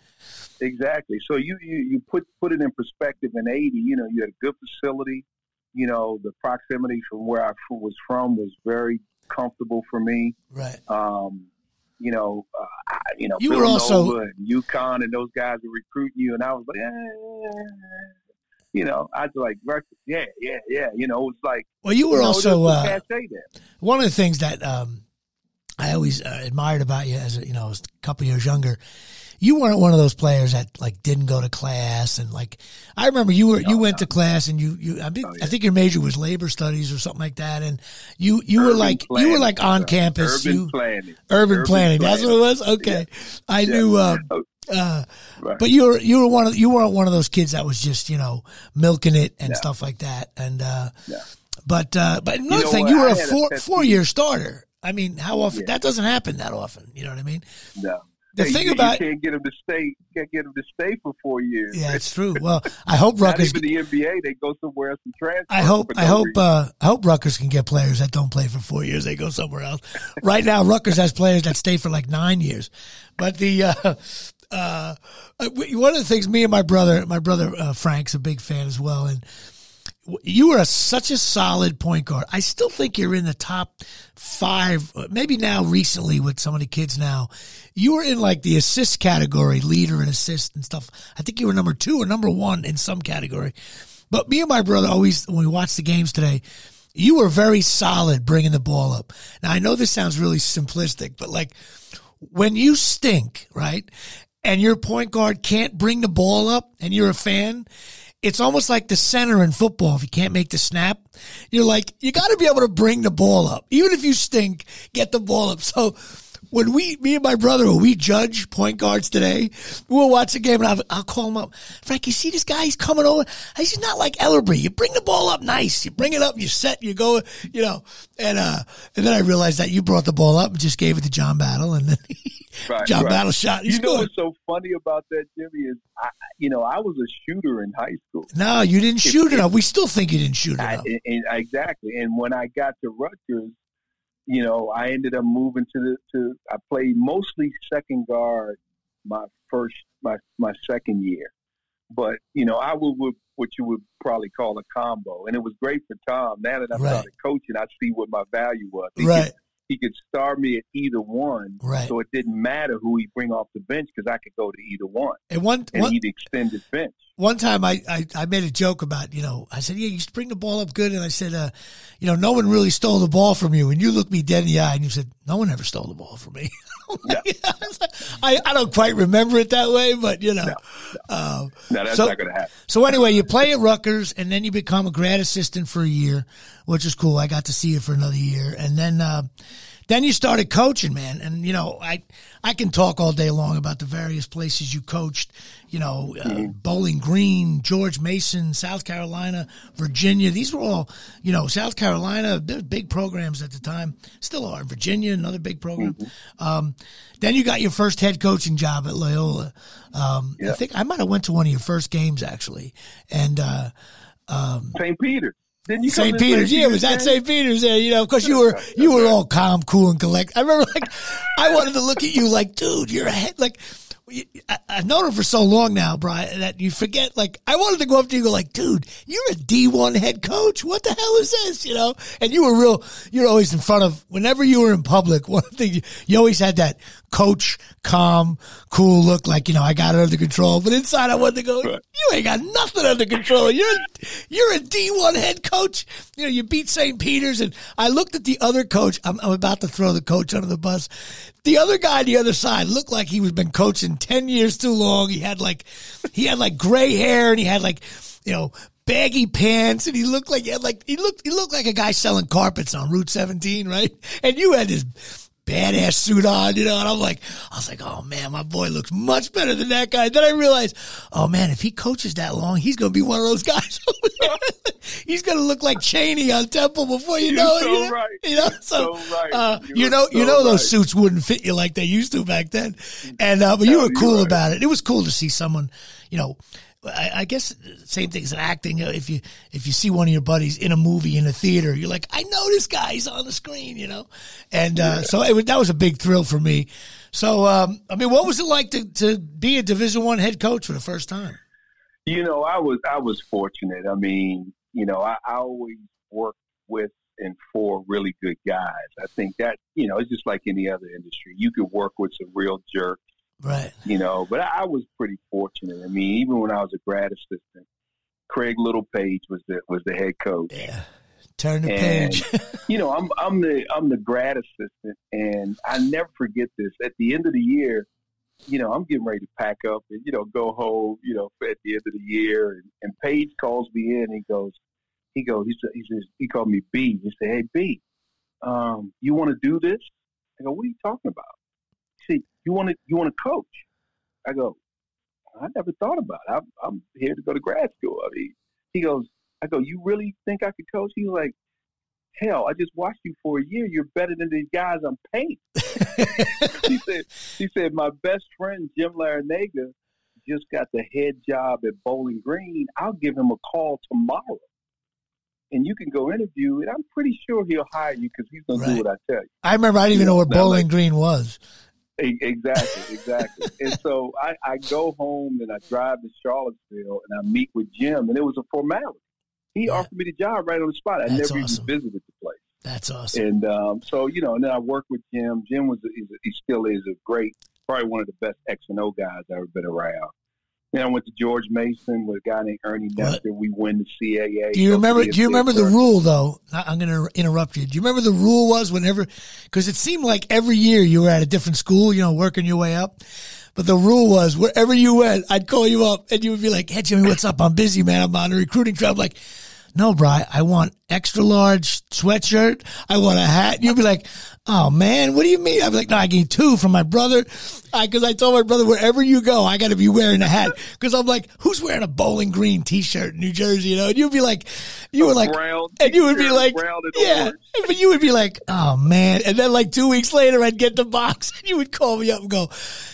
Exactly. So you, you you put put it in perspective. In eighty, you know, you had a good facility. You know, the proximity from where I was from was very comfortable for me. Right. Um, you know, uh, I, you know, You were also- and UConn and those guys were recruiting you, and I was like, eh, you know, I was like, yeah, yeah, yeah. You know, it was like Well, you were you know, also uh, one of the things that um, I always uh, admired about you as a, you know, as a couple years younger you weren't one of those players that like didn't go to class and like I remember you were no, you went no. to class and you you I think oh, yeah. I think your major was labor studies or something like that and you you urban were like planning, you were like on campus urban you planning urban, urban planning. planning. that's what it was okay yeah. I yeah. knew uh, uh, right. but you were you were one of you weren't one of those kids that was just you know milking it and stuff like that and uh, but uh, but another you know thing what? you were a four four year starter I mean how often that doesn't happen that often you know what I mean no the hey, thing you, about you can't get them to stay, can't get them to stay for four years. Yeah, it's true. Well, I hope Rutgers. Even the NBA, they go somewhere else and transfer. I hope, I hope, uh, I hope Rutgers can get players that don't play for four years. They go somewhere else. right now, Rutgers has players that stay for like nine years. But the uh, uh, one of the things, me and my brother, my brother uh, Frank's a big fan as well, and you were a, such a solid point guard. I still think you're in the top five, maybe now recently with some of the kids now. You were in like the assist category, leader and assist and stuff. I think you were number two or number one in some category. But me and my brother always, when we watched the games today, you were very solid bringing the ball up. Now I know this sounds really simplistic, but like when you stink, right? And your point guard can't bring the ball up and you're a fan it's almost like the center in football. If you can't make the snap, you're like, you got to be able to bring the ball up. Even if you stink, get the ball up. So when we, me and my brother, when we judge point guards today, we'll watch the game and I'll, I'll call him up. Frank, you see this guy? He's coming over. He's not like Ellerbe. You bring the ball up nice. You bring it up, you set, you go, you know, and, uh, and then I realized that you brought the ball up and just gave it to John Battle and then right, John right. Battle shot. You know what's so funny about that, Jimmy, is I, you know, I was a shooter in high school. No, you didn't shoot it, enough. We still think you didn't shoot enough. I, and, exactly. And when I got to Rutgers, you know, I ended up moving to the to. I played mostly second guard my first my my second year, but you know, I would, would what you would probably call a combo, and it was great for Tom. Now that I right. started coaching, I see what my value was. He right he could start me at either one, right. so it didn't matter who he bring off the bench because I could go to either one. And one, and one, he'd extend his bench. One time, I, I, I made a joke about you know I said yeah you bring the ball up good, and I said uh, you know no one really stole the ball from you, and you looked me dead in the eye and you said no one ever stole the ball from me. yeah. I, I don't quite remember it that way, but you know. No, no. Um, no that's so, not going to happen. So anyway, you play at Rutgers, and then you become a grad assistant for a year, which is cool. I got to see you for another year, and then. Uh, then you started coaching, man. And, you know, I, I can talk all day long about the various places you coached, you know, uh, mm-hmm. Bowling Green, George Mason, South Carolina, Virginia. These were all, you know, South Carolina, big programs at the time, still are. Virginia, another big program. Mm-hmm. Um, then you got your first head coaching job at Loyola. Um, I think I might have went to one of your first games actually. And, uh, um, St. Peter. St. Peter's, yeah, it was at St. Peter's there, you know, because you were you were all calm, cool, and collect. I remember, like, I wanted to look at you like, dude, you're a head, like, I, have known him for so long now, Brian, that you forget. Like, I wanted to go up to you and go, like, dude, you're a D1 head coach. What the hell is this? You know? And you were real, you're always in front of, whenever you were in public, one thing, you always had that coach, calm, cool look, like, you know, I got it under control. But inside, I wanted to go, you ain't got nothing under control. You're, you're a D1 head coach. You know, you beat St. Peter's. And I looked at the other coach. I'm, I'm about to throw the coach under the bus. The other guy on the other side looked like he was been coaching 10 years too long. He had like, he had like gray hair and he had like, you know, baggy pants and he looked like he like he looked he looked like a guy selling carpets on Route 17, right? And you had this badass suit on, you know, and I'm like, I was like, oh man, my boy looks much better than that guy. Then I realized, oh man, if he coaches that long, he's going to be one of those guys. he's going to look like Chaney on Temple before you know it. So you know? right. You know, so, so right. Uh, you know, you know, those suits wouldn't fit you like they used to back then. And, uh, but you were cool right. about it. It was cool to see someone, you know, I, I, guess same thing as acting. If you if you see one of your buddies in a movie in a theater, you're like, I know this guy. He's on the screen, you know. And uh, yeah. so it, that was a big thrill for me. So um, I mean, what was it like to, to be a Division One head coach for the first time? You know, I was I was fortunate. I mean, you know, I, I always worked with and for really good guys. I think that you know, it's just like any other industry. You could work with some real jerks Right. You know, but I, I was pretty fortunate. I mean, even when I was a grad assistant, Craig Littlepage was the was the head coach. Yeah. Turn the and, page. you know, I'm I'm the I'm the grad assistant and I never forget this. At the end of the year, you know, I'm getting ready to pack up and, you know, go home, you know, at the end of the year. And, and Page calls me in. And he goes, he goes, he says, he says, he called me B. He said, Hey, B, um, you want to do this? I go, what are you talking about? He you want to, you want to coach? I go, I never thought about it. I'm, I'm here to go to grad school. I mean, he goes, I go, you really think I could coach? He's like, hell, I just watched you for a year. You're better than these guys I'm paying. he said, he said, my best friend, Jim Larrañaga, just got the head job at Bowling Green. I'll give him a call tomorrow. And you can go interview, and I'm pretty sure he'll hire you because he's going Right. to do what I tell you. I remember I didn't even know where Bowling like- Green was. Exactly, exactly. and so I, I go home and I drive to Charlottesville and I meet with Jim, and it was a formality. He Yeah. offered me the job right on the spot. I That's never awesome. even visited the place. That's awesome. And um, so, you know, and then I worked with Jim. Jim was, he's, he still is a great, probably one of the best X and O guys I've ever been around. Then I went to George Mason with a guy named Ernie? Nestor. We win the CAA. Do you remember? Do you remember the rule though? I'm going to interrupt you. Do you remember the rule was whenever? Because it seemed like every year you were at a different school, you know, working your way up. But the rule was wherever you went, I'd call you up and you would be like, "Hey Jimmy, what's up? I'm busy, man. I'm on a recruiting trip." I'm like, "No, Bry, I want extra large sweatshirt. I want a hat." And you'd be like, "Oh man, what do you mean?" I'd be like, "No, I gave two from my brother." I, Because I, told my brother, wherever you go, I got to be wearing a hat. Because I'm like, who's wearing a Bowling Green T-shirt in New Jersey? You know, and you'd be like, you were like, and you would be like, yeah, but you would be like, oh man. And then like two weeks later, I'd get the box and you would call me up and go,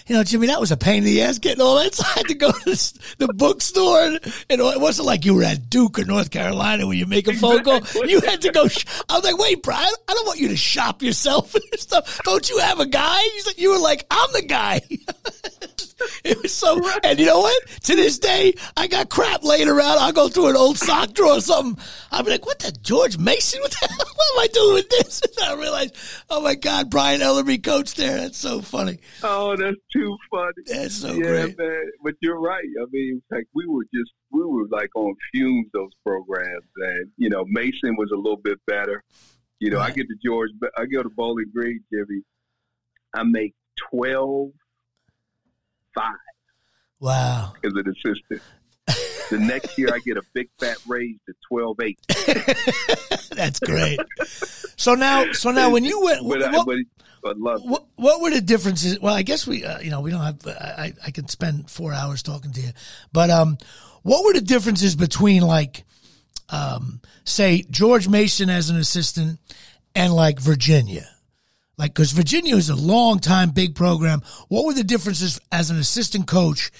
you know, Jimmy, that was a pain in the ass getting all that. So I had to go to the bookstore and, and it wasn't like you were at Duke or North Carolina where you make a phone call. You had to go. Sh- I was like, wait, Brian, I don't want you to shop yourself and stuff. Don't you have a guy? You were like, I'm the guy. It was so, and you know what? To this day, I got crap laying around. I'll go through an old sock drawer or something. I'll be like, what the George Mason? What the hell? What am I doing with this? And I realized, oh my God, Brian Ellerbe coached there. That's so funny. Oh, that's too funny. That's so yeah, great. man. But you're right. I mean, like we were just we were like on fumes those programs, and you know Mason was a little bit better. You know, I get to George, I go to Bowling Green, Jimmy. I make twelve five Wow. as an assistant. the next year, I get a big fat raise to twelve eight. That's great. So now, so now when you went, But what, but I love what, what were the differences? Well, I guess we, uh, you know, we don't have, I, I can spend four hours talking to you, but, um, what were the differences between like, um, say George Mason as an assistant and like Virginia? Like, cause Virginia is a long time big program. What were the differences as an assistant coach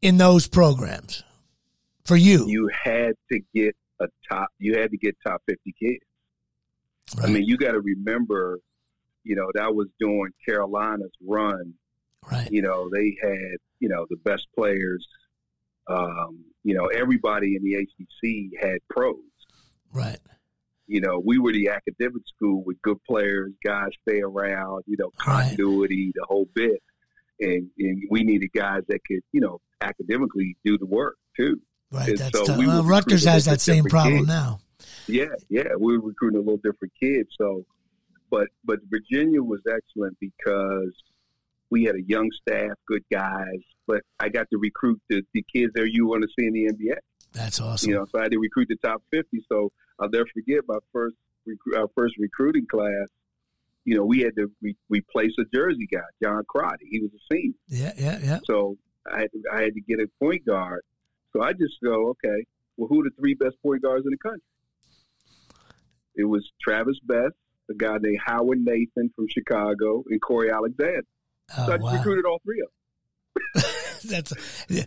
in those programs for you? You had to get a top. You had to get top fifty kids. I mean, you got to remember, you know, that was during Carolina's run. right, You know, they had, you know, the best players. Um, you know, everybody in the ACC had pros. right, You know, we were the academic school with good players, guys stay around, you know, continuity, the whole bit. And, and we needed guys that could, you know, academically do the work too. right. And That's so tough. we Well, Rutgers has that same problem kids. now. Yeah, yeah, we were recruiting a little different kids. So, but but Virginia was excellent because we had a young staff, good guys. But I got to recruit the, the kids that you want to see in the NBA. That's awesome. You know, so I had to recruit the top fifty. So I'll never forget my first our first recruiting class. You know, we had to re- replace a Jersey guy, John Crotty. He was a senior. Yeah, yeah, yeah. So I had to, I had to get a point guard. So I just go, okay, well, who are the three best point guards in the country? It was Travis Best, a guy named Howard Nathan from Chicago, and Cory Alexander. Oh, so Oh, I just wow. recruited all three of That's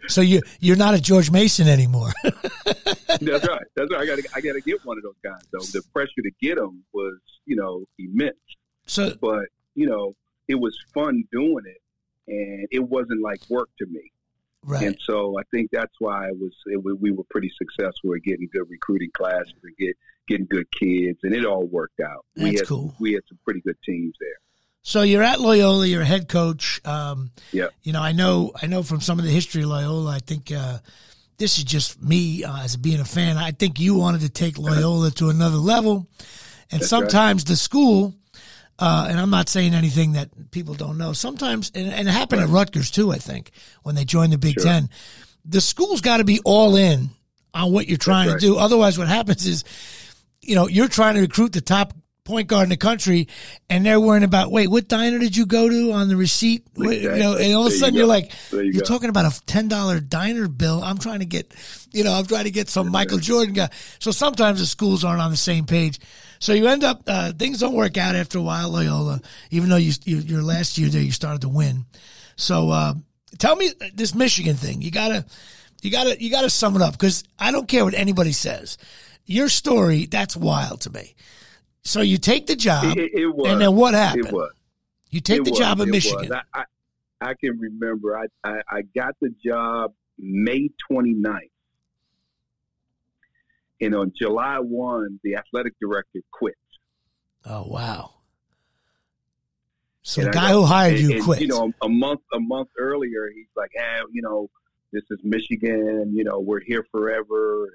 so you you're not a George Mason anymore. That's right. That's right. I got to I got to get one of those guys. though. the pressure to get them was, you know, immense. so But you know, it was fun doing it, and it wasn't like work to me. right, And so I think that's why it was, it, we were pretty successful at getting good recruiting classes and get getting good kids, and it all worked out. we That's had cool. we had some pretty good teams there. So you're at Loyola. You're a head coach. Um, Yeah. You know, I know I know from some of the history of Loyola. I think uh, this is just me uh, as being a fan. I think you wanted to take Loyola to another level, and That's right. sometimes the school uh, and I'm not saying anything that people don't know. Sometimes, and, and it happened at Rutgers too, I think, when they joined the Big Sure. Ten. The school's got to be all in on what you're trying right. to do. Otherwise, what happens is, you know, you're trying to recruit the top point guard in the country, and they're worrying about, wait, what diner did you go to on the receipt? You know, and all of a There you sudden you're like, There you you're go. talking about a ten dollar diner bill. I'm trying to get, you know, I'm trying to get some Michael Jordan guy. So sometimes the schools aren't on the same page. So you end up uh, things don't work out after a while, Loyola. Even though you, you your last year there, you started to win. So uh, tell me this Michigan thing. You gotta, you gotta, you gotta sum it up because I don't care what anybody says. Your story that's wild to me. So you take the job, It, it was. and then what happened? It was. You take the was, job in Michigan. I, I, I can remember I, I, I got the job May 29th. And on July 1, the athletic director quit. Oh wow! So And the guy go- who hired and- you and, quit. You know, a month a month earlier, he's like, "Hey, you know, this is Michigan. You know, we're here forever.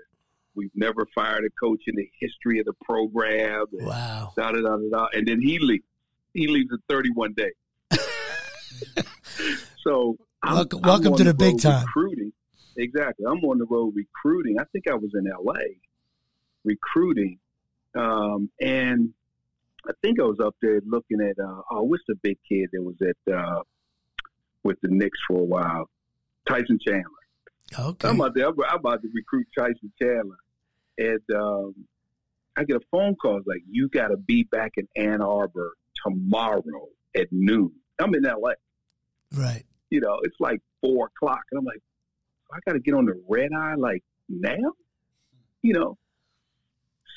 We've never fired a coach in the history of the program." And wow. da da da da. da. And then he leaves. He leaves in 31 days. so I'm, Welcome- I'm welcome to the big time. Recruiting. Exactly. I'm on the road recruiting. I think I was in L.A. recruiting, um, and I think I was up there looking at uh, oh, what's the big kid that was at uh, with the Knicks for a while? Tyson Chandler. Okay. I'm out there. I'm I'm about to recruit Tyson Chandler, and um, I get a phone call it's like, "You got to be back in Ann Arbor tomorrow at noon." I'm in LA. Right. You know, it's like four o'clock, and I'm like, "I got to get on the red eye like now." You know,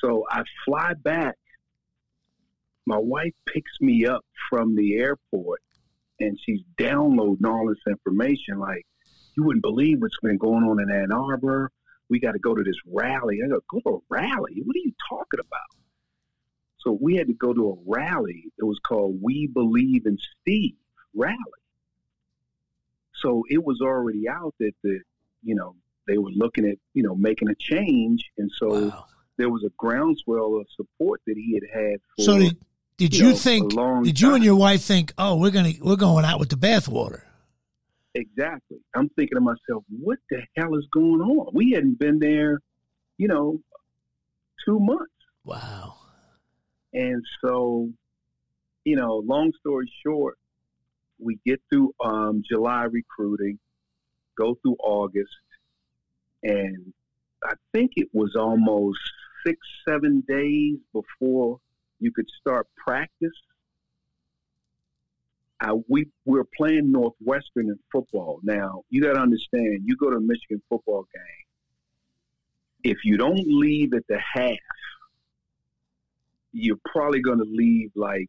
so I fly back. My wife picks me up from the airport, and she's downloading all this information like you wouldn't believe what's been going on in Ann Arbor. We got to go to this rally. I go, go to a rally? What are you talking about? So we had to go to a rally. It was called We Believe in Steve rally. So it was already out that the, you know, they were looking at, you know, making a change. And so Wow. there was a groundswell of support that he had had for, So did did you you know, think? Did you and your wife think? Oh, we're gonna we're going out with the bathwater. Exactly. I'm thinking to myself, what the hell is going on? We hadn't been there, you know, two months. Wow. And so, you know, long story short, we get through um, July recruiting, go through August, and I think it was almost six, seven days before you could start practice. I, we we were playing Northwestern in football. Now you got to understand, you go to a Michigan football game. If you don't leave at the half, you're probably going to leave like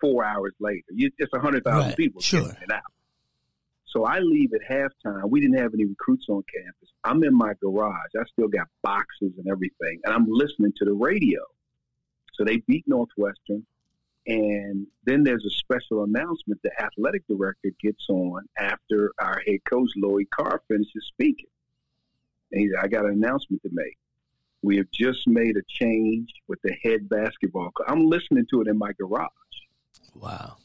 four hours later. You, it's a hundred thousand Right, people sure. getting it out. So I leave at halftime. We didn't have any recruits on campus. I'm in my garage. I still got boxes and everything, and I'm listening to the radio. So they beat Northwestern, and then there's a special announcement. The athletic director gets on after our head coach Lloyd Carr finishes speaking, and he's, "I got an announcement to make. We have just made a change with the head basketball. coach." I'm listening to it in my garage. Wow.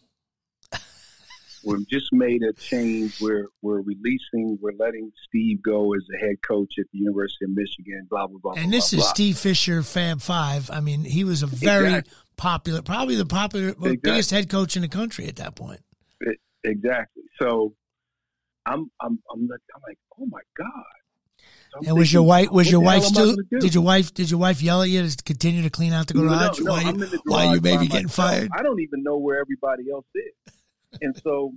We've just made a change. We're we're releasing. We're letting Steve go as the head coach at the University of Michigan. Blah blah blah. And blah, this blah, is blah. Steve Fisher, Fab Five. I mean, he was a very Exactly. popular, probably the popular, Exactly. biggest head coach in the country at that point. Exactly. So I'm I'm I'm like, I'm like oh my god. So And was your wife? Was your wife still? Did your wife? Did your wife yell at you to continue to clean out the No, no, garage no, while I'm you in the while you garage may by be getting myself. fired? I don't even know where everybody else is. And so,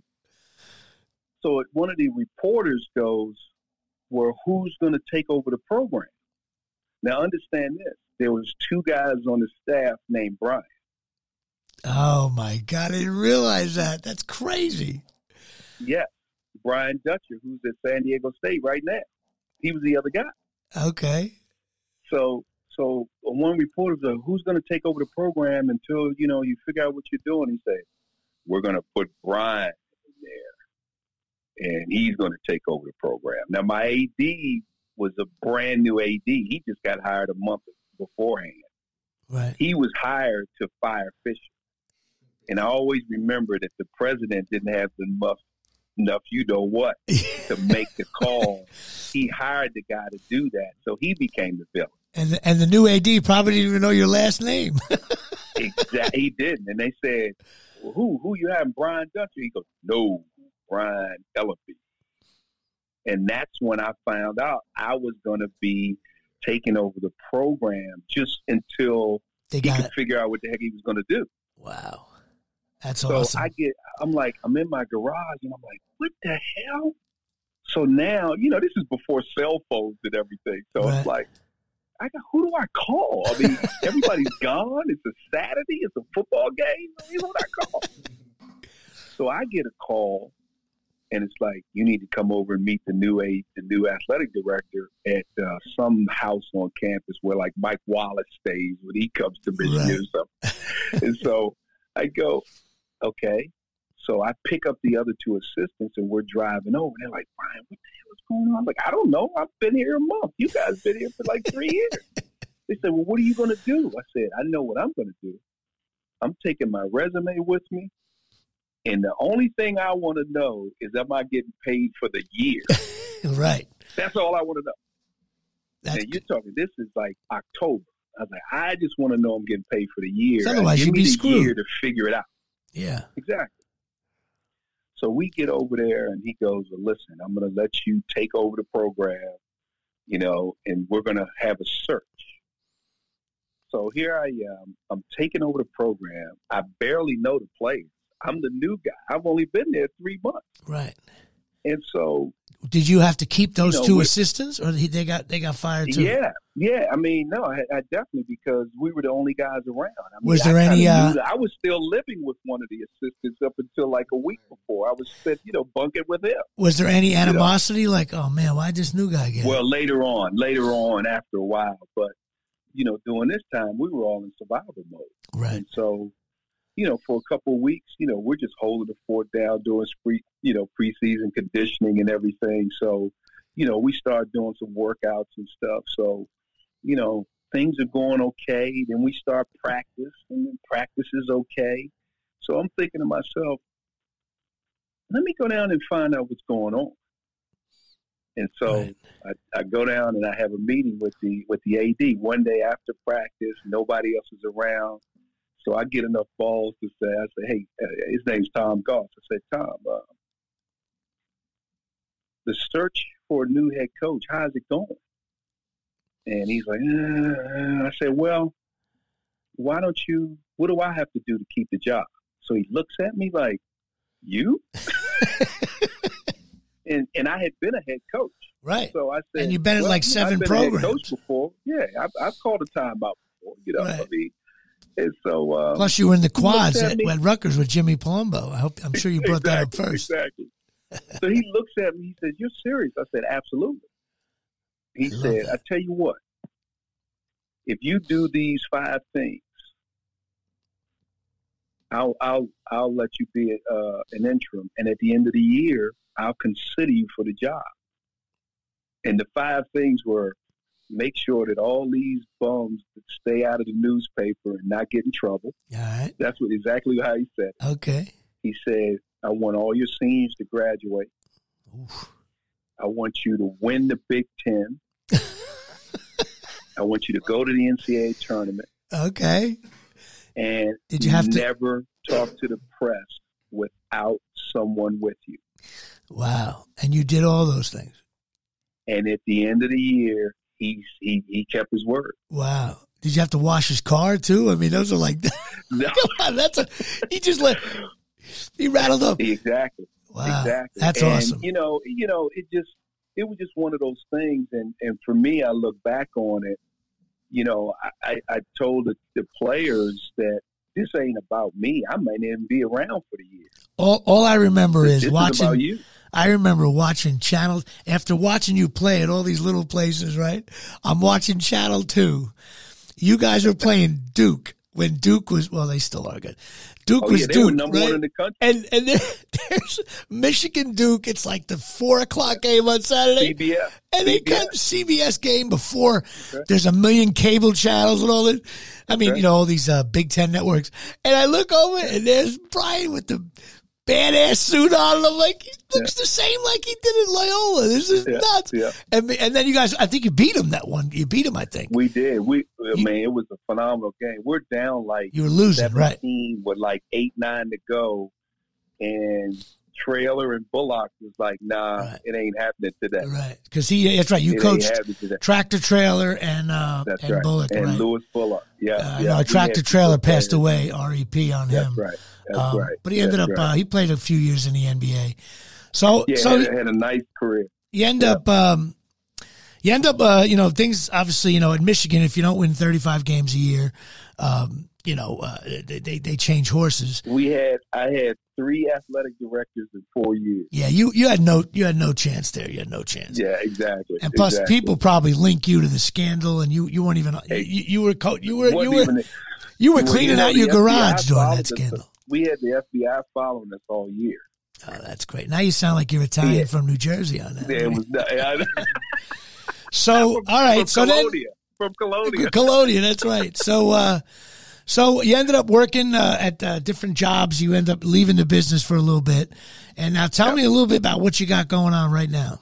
so one of the reporters goes, "Well, who's going to take over the program?" Now, understand this: there was two guys on the staff named Brian. Oh my god! I didn't realize that. That's crazy. Yes, Brian Dutcher, who's at San Diego State right now. He was the other guy. Okay. So, so one reporter said, "Who's going to take over the program until you know you figure out what you're doing?" He said, "We're going to put Brian in there, and he's going to take over the program." Now, my AD was a brand new AD. He just got hired a month beforehand. Right. He was hired to fire Fisher, And I always remember that the president didn't have enough, enough you know what, to make the call. He hired the guy to do that, so he became the villain. And the, and the new AD probably didn't even know your last name. exactly, he didn't. And they said, well, "Who who you having, Brian Dutcher?" He goes, "No, Brian Ellerbe." And that's when I found out I was going to be taking over the program just until They he could it. figure out what the heck he was going to do. Wow. That's So awesome. I get, I'm like, I'm in my garage and I'm like, what the hell? So now, you know, this is before cell phones and everything. So Right. it's like, I got, who do I call? I mean, everybody's gone. It's a Saturday. It's a football game. I mean, who do I call? So I get a call, and it's like, you need to come over and meet the new aide, the new athletic director at uh, some house on campus where like Mike Wallace stays when he comes to Michigan or something. and so I go, okay. So I pick up the other two assistants and we're driving over. They're like, Brian, what the hell is going on? I'm like, I don't know. I've been here a month. You guys been here for like three years. They said, well, what are you going to do? I said, I know what I'm going to do. I'm taking my resume with me. And the only thing I want to know is, am I getting paid for the year? right. That's all I want to know. That's and you're talking, this is like October. I was like, I just want to know I'm getting paid for the year. Otherwise you'd be screwed. to figure it out. yeah. Exactly. So we get over there, and he goes, well, "Listen, I'm going to let you take over the program, you know, and we're going to have a search." So here I am. I'm taking over the program. I barely know the players. I'm the new guy. I've only been there three months, Right. and so Did you have to keep those know, two we- assistants, or they got they got fired too? yeah, yeah. I mean, no, I, I definitely because we were the only guys around. I mean, Was there I any, uh, I was still living with one of the assistants up until like a week before. I was, spent, you know, bunking with him. Was there any animosity? Like, oh man, why this new guy get? Well, later on, later on, after a while, but you know, during this time, we were all in survival mode, right. and so, you know, for a couple of weeks, you know, we're just holding the fort down, doing spree, you know, preseason conditioning and everything. So, you know, we started doing some workouts and stuff. So, you know, things are going okay. Then we start practice, and then practice is okay. So I'm thinking to myself, let me go down and find out what's going on. And so Right. I, I go down and I have a meeting with the with the AD one day after practice. Nobody else is around, so I get enough balls to say, I say, hey, uh, his name's Tom Goss. I said, Tom, uh, the search for a new head coach, how's it going? And he's like, uh, I said, well, why don't you? What do I have to do to keep the job? So he looks at me like, you? and and I had been a head coach. Right. So I said, And you've been at well, like seven I've been a head programs. coach before. Yeah, I've, I've called a timeout before. You know, I mean, and so um, Plus, you were in the quads at at, Rutgers with Jimmy Palumbo. I hope I'm sure you brought that up first. Exactly. so he looks at me. He says, "You're serious?" I said, "Absolutely." He I said. "I tell you what. If you do these five things, I'll I'll I'll let you be uh, an interim, and at the end of the year, I'll consider you for the job." And the five things were make sure that all these bums stay out of the newspaper and not get in trouble. All right. That's what exactly how he said. it. Okay. He said, "I want all your seniors to graduate. Oof. I want you to win the Big Ten. I want you to go to the NCAA tournament Okay. and Did you have to- never talk to the press without someone with you. Wow. And you did all those things. And at the end of the year, he he, he kept his word. Wow. Did you have to wash his car too? I mean, those are like, No, on, that's a, he just let, he rattled up. exactly, Wow. exactly. That's and, awesome. You know, you know, it just it was just one of those things. And and for me, I look back on it. You know, I I, I told the, the players that this ain't about me. I might even be around for the year. All, all I remember is is watching, about you. I remember watching channels after watching you play at all these little places, right? I'm watching channel two. You guys are playing Duke when Duke was well, they still are good. Duke Oh was yeah, Duke, were number right? one in the country. and and there, there's Michigan Duke. It's like the four o'clock game on Saturday. CBS. And they cut CBS game before there's a million cable channels and all that. I mean, Okay. you know, all these uh, Big Ten networks. And I look over and there's Brian with the badass suit on. And I'm like, he looks the same like he did at Loyola. This is Yeah, nuts. yeah. And, and then you guys, I think you beat him that one. You beat him, I think. We did. We You- man, it was a phenomenal game. We're down like You were losing, right? with like eight nine to go, and Traylor and Bullock was like, "Nah, Right. it ain't happening today." Right. Because he, that's right. You it coached. Tractor Traylor and, uh, That's and right. Bullock, and right? Lewis Bullock. Yeah, uh, yeah. no, Tractor Traylor passed away, REP on That's him. right. Um, right. But he ended That's up, right. uh, he played a few years in the NBA. So, yeah, so had, had a nice career. you end Yeah. up um you end up uh you know things obviously you know in Michigan if you don't win 35 games a year um you know uh, they, they they change horses We had I had three athletic directors in four years. yeah you you had no you had no chance there you had no chance Yeah, exactly. and plus exactly. people probably link you to the scandal and you you weren't even you, you were co- you were you were even- you were cleaning out your garage during that scandal We had the FBI following us all year. oh, that's great now you sound like you're Italian Yeah. from New Jersey on that Yeah, it was I, so all right from so then Colonia. from Colonia. Colonia, that's right. So, uh, so you ended up working uh, at uh, different jobs. You end up leaving the business for a little bit, and now tell me a little bit about what you got going on right now.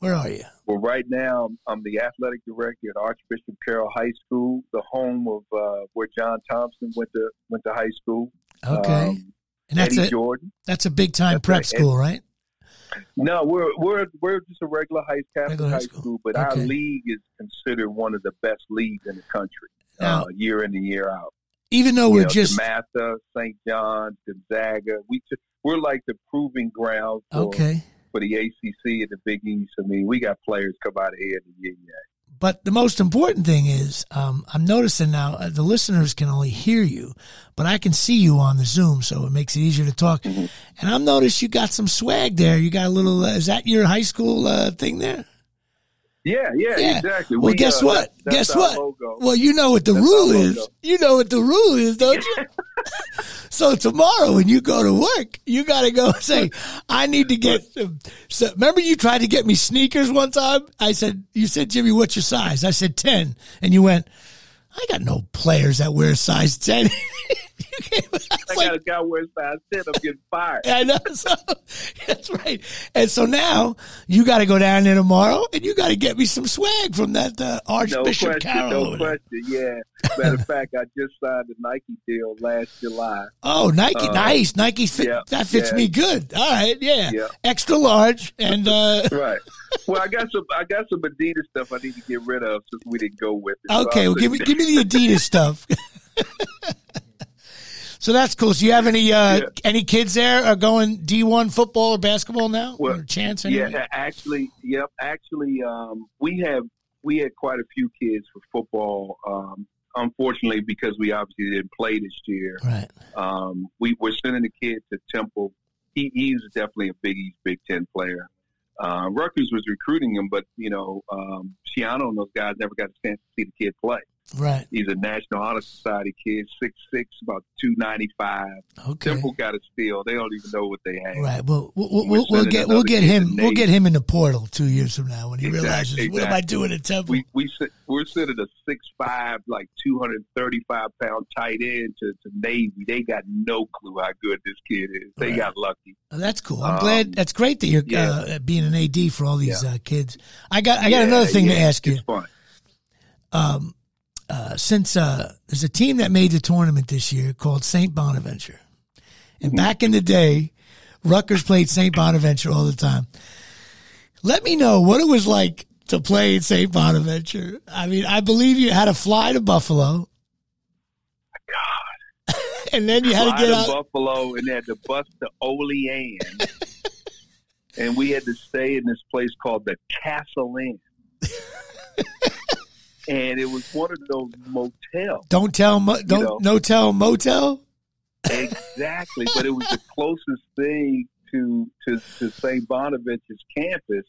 Where are you? Well, right now I'm the athletic director at Archbishop Carroll High School, the home of uh, where John Thompson went to went to high school. Okay, Um, and that's Eddie a Jordan. that's a big time That's prep school, right? No, we're we're we're just a regular high Regular high school. school, but Okay. our league is considered one of the best leagues in the country, Now- uh, year in and year out. Even though You we're know, just DeMatha, St. John's, Gonzaga. We t- we're like the proving ground for okay, for the ACC and the Big East. I mean, we got players come out of here in the year. But the most important thing is um, I'm noticing now uh, the listeners can only hear you, but I can see you on the Zoom, so it makes it easier to talk. Mm-hmm. And I'm noticed you got some swag there. You got a little. Uh, is that your high school uh, thing there? Yeah, yeah, Yeah. exactly. Well, We, guess uh, what? that's guess what? logo. Well, you know what the That's rule is. You know what the rule is, don't you? so tomorrow when you go to work, you got to go say, I need to get some. So, remember you tried to get me sneakers one time? I said, you said, Jimmy, what's your size? I said 10. And you went, I got no players that wear size 10. I I like, got a guy wearing size ten. I'm getting fired. I know. So, that's right. And so now you got to go down there tomorrow and you got to get me some swag from that uh, No Archbishop question, Carroll. no question. Yeah. Matter of fact, I just signed a Nike deal last July. Oh, Nike, Uh, nice. Nike fit, yeah, that fits yeah. me good. All right, yeah. Yeah. Extra large and uh Right. Well, I got some. I got some Adidas stuff I need to get rid of since we didn't go with it. Okay, I'll well give me give me the Adidas stuff. So that's cool. So you have any uh Yeah. any kids there are going D1 football or basketball now? Well, or chance Yeah, actually, yep. Actually, um, we have we had quite a few kids for football. Um, unfortunately, because we obviously didn't play this year, Right. um, we were sending the kid to Temple. He, he's definitely a Big East Big Ten player. Uh, Rutgers was recruiting him, but you know, um, Schiano and those guys never got a chance to see the kid play. Right. He's a National Honor Society kid, six six, about two ninety five. Okay. Temple got a steal. They don't even know what they have. Right. Well, we'll, we'll, we'll, we'll get we'll get him we'll get him in the portal two years from now when he Exactly, realizes what am I exactly. doing at Temple? We we we're sending a six five like two hundred thirty five pound tight end to, to Navy. They got no clue how good this kid is. They Right. got lucky. Oh, that's cool. I'm Um, glad. That's great that you're yeah. uh, being an AD for all these uh, kids. I got I got another Yeah, thing to yeah, ask you. Fun. um, uh, since uh, there's a team that made the tournament this year called St. Bonaventure. And back in the day, Rutgers played St. Bonaventure all the time. Let me know what it was like to play in St. Bonaventure. I mean, I believe you had to fly to Buffalo. God. and then you had Fly to get to out. Buffalo and had to bus to Olean. and we had to stay in this place called the Castle Inn. and it was one of those motels. Don't tell, mo- don't, know. no tell motel. Exactly, but it was the closest thing to to, to St. Bonaventure's campus,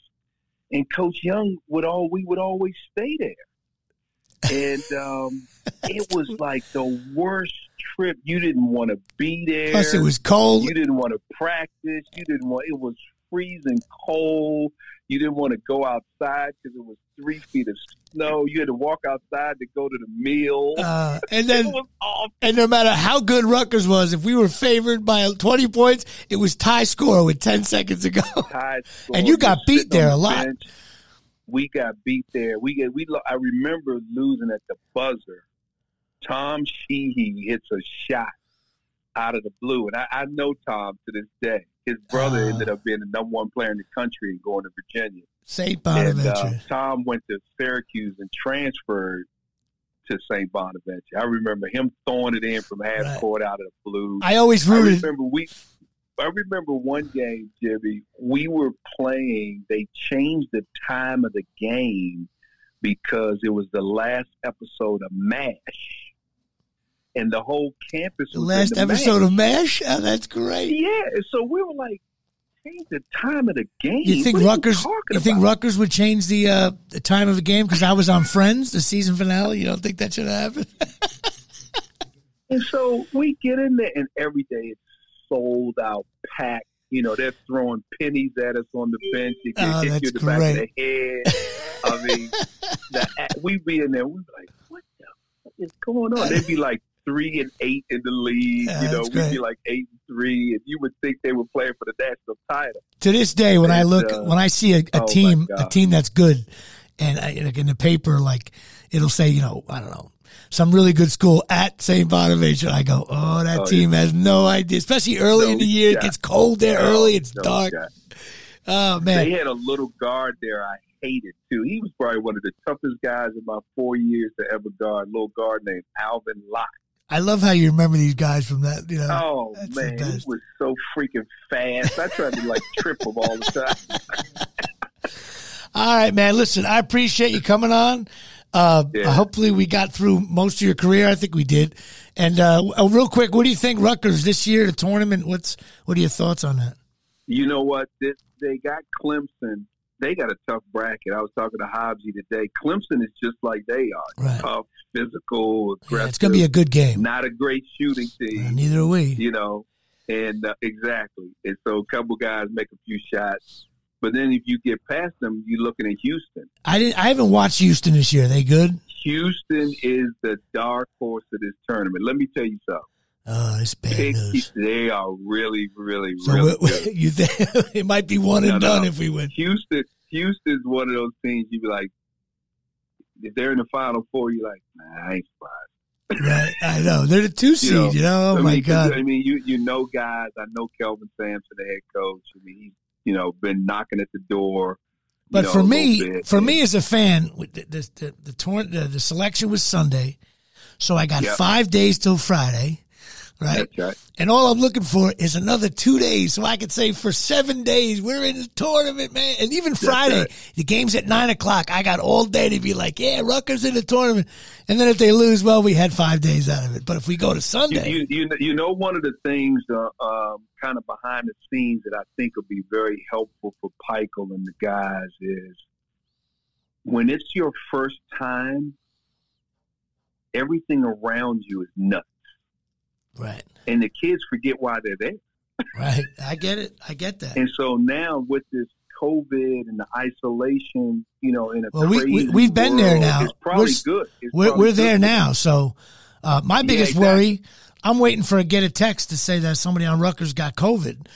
and Coach Young would all we would always stay there. And um, it was like the worst trip. You didn't want to be there. Plus, it was cold. You didn't want to practice. You didn't want. It was freezing cold. You didn't want to go outside because it was three feet of snow. You had to walk outside to go to the meal. Uh, and then, and no matter how good Rutgers was, if we were favored by 20 points, it was tie score with 10 seconds ago. go. High score, And you got beat there the a lot. bench. We got beat there. We get we. I remember losing at the buzzer. Tom Sheehy hits a shot out of the blue, and I, I know Tom to this day. His brother Ah. ended up being the number one player in the country and going to Virginia. St. And Bonaventure. uh, Tom went to Syracuse and transferred to St. Bonaventure. I remember him throwing it in from half Right. court out of the blue. I always rooted. I remember we. I remember one game, Jimmy. We were playing. They changed the time of the game because it was the last episode of MASH, and the whole campus. The was last in the episode MASH. of MASH? Oh, that's great. Yeah, so we were like, change the time of the game. You think What Rutgers? talking You think about? Rutgers would change the uh, the time of the game because I was on Friends, the season finale? You don't think that should happen? And so we get in there, and every day it's sold out, packed. You know, they're throwing pennies at us on the bench. You can Oh, hit you in the back of great. the head. I mean, the, we be in there. We be like, what the fuck is going on? They'd be like three and eight in the league. Yeah, you know, we'd great. be like eight and three, and you would think they were playing for the national title. to this day, when I look, uh, when I see a, a oh team, a team that's good, and I, like in the paper, like it'll say, you know, I don't know, some really good school at St. Bonaventure. I go, oh, that Oh, team has no idea, especially early No in the year. It gets cold there early. It's No dark. Oh They had a little guard there I hated too. He was probably one of the toughest guys in my four years to ever guard. Little guard named Alvin Locke. I love how you remember these guys from that. You know, Oh man, he was so freaking fast. I tried to like trip him all the time. All right, man. Listen, I appreciate you coming on. Uh, Yeah. Hopefully, we got through most of your career. I think we did. And uh, uh, real quick, what do you think, Rutgers this year, the tournament? What's what are your thoughts on that? You know what? This, they got Clemson. They got a tough bracket. I was talking to Hobbsy today. Clemson is just like they are. Right. Tough, physical, Yeah, aggressive. it's going to be a good game. not a great shooting team. Uh, neither are we. you know, and uh, exactly. And so a couple guys make a few shots, but then if you get past them, you're looking at Houston. I didn't. I haven't watched Houston this year. Are they good? Houston is the dark horse of this tournament. Let me tell you something. Oh, it's bad Pick, news. they are really, really, So really good. you think it might be one and No, no, done no. if we win? Houston, Houston's one of those things you be like, if they're in the final four, you're like, nah, I ain't surprised. Right. I know they're the two seed. You know. Oh I my mean, god. I mean, you you know guys. I know Kelvin Sampson, the head coach. I mean, he's you know been knocking at the door. you But know, for me, for me as a fan, the the the, the, the the selection was Sunday, so I got Yep. five days till Friday, right? That's right. And all I'm looking for is another two days, so I could say for seven days we're in the tournament, man. And even Friday, right. the game's at nine o'clock. I got all day to be like, yeah, Rutgers in the tournament. And then if they lose, well, we had five days out of it. But if we go to Sunday, you, you, you know, one of the things uh, um, kind of behind the scenes that I think will be very helpful for Pikiell and the guys is when it's your first time, everything around you is nuts. Right, And the kids forget why they're there. right, I get it, I get that. And so now with this COVID and the isolation, you know, in a Well, we- we- we've been there now. It's probably We're- good. It's We're, probably we're there good. now. So, uh, my biggest exactly. worry, I'm waiting for a get a text to say that somebody on Rutgers got COVID.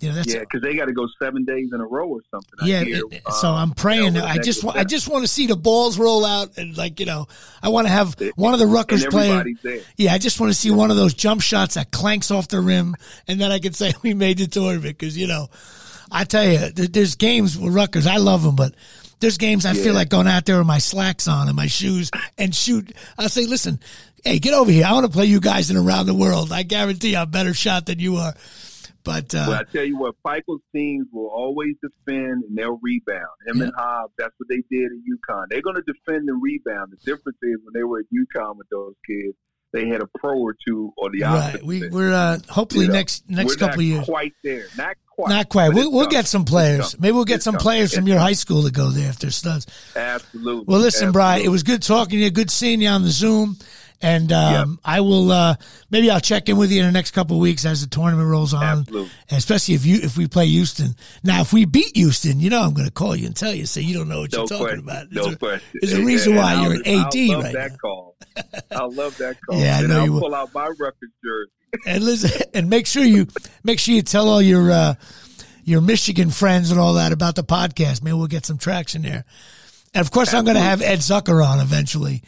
You know, that's Yeah, because they got to go seven days in a row or something. Yeah. hear, it- um, so I'm praying. you know, I just want, I just want to see the balls roll out and like you know, I want to have one of the Rutgers players. Yeah, I just want to see one of those jump shots that clanks off the rim, and then I can say we made the tournament. Because you know, I tell you, there's games with Rutgers. I love them, but there's games I Yeah. feel like going out there with my slacks on and my shoes and shoot. I say, listen, hey, get over here. I want to play you guys in around the world. I guarantee I'm a better shot than you are. But uh, But I tell you what, Pikiell's teams will always defend and they'll rebound. Him and Hobbs, that's what they did at UConn. They're going to defend and rebound. The difference is when they were at UConn with those kids, they had a pro or two on the right, opposite. we, we're uh, hopefully You know, next next couple of years. quite there. Not quite. Not quite. We'll, we'll get some players. Maybe we'll get It's some coming. players from your high school to go there if they're studs. Absolutely. Well, listen, Brian, it was good talking to you. Good seeing you on the Zoom. And um, I will uh, maybe I'll check in with you in the next couple of weeks as the tournament rolls on. Absolutely. Especially if you if we play Houston. Now, if we beat Houston, you know I'm going to call you and tell you. So you don't know what No you're talking question. about. No a, question. there's a reason and why I'll- you're an AD I love right that now. call. I love that call. Yeah, I and know I'll you will. pull out my record jersey. and listen and make sure you make sure you tell all your uh, your Michigan friends and all that about the podcast. Maybe we'll get some traction there. And of course, I'm going to have Ed Zucker on eventually.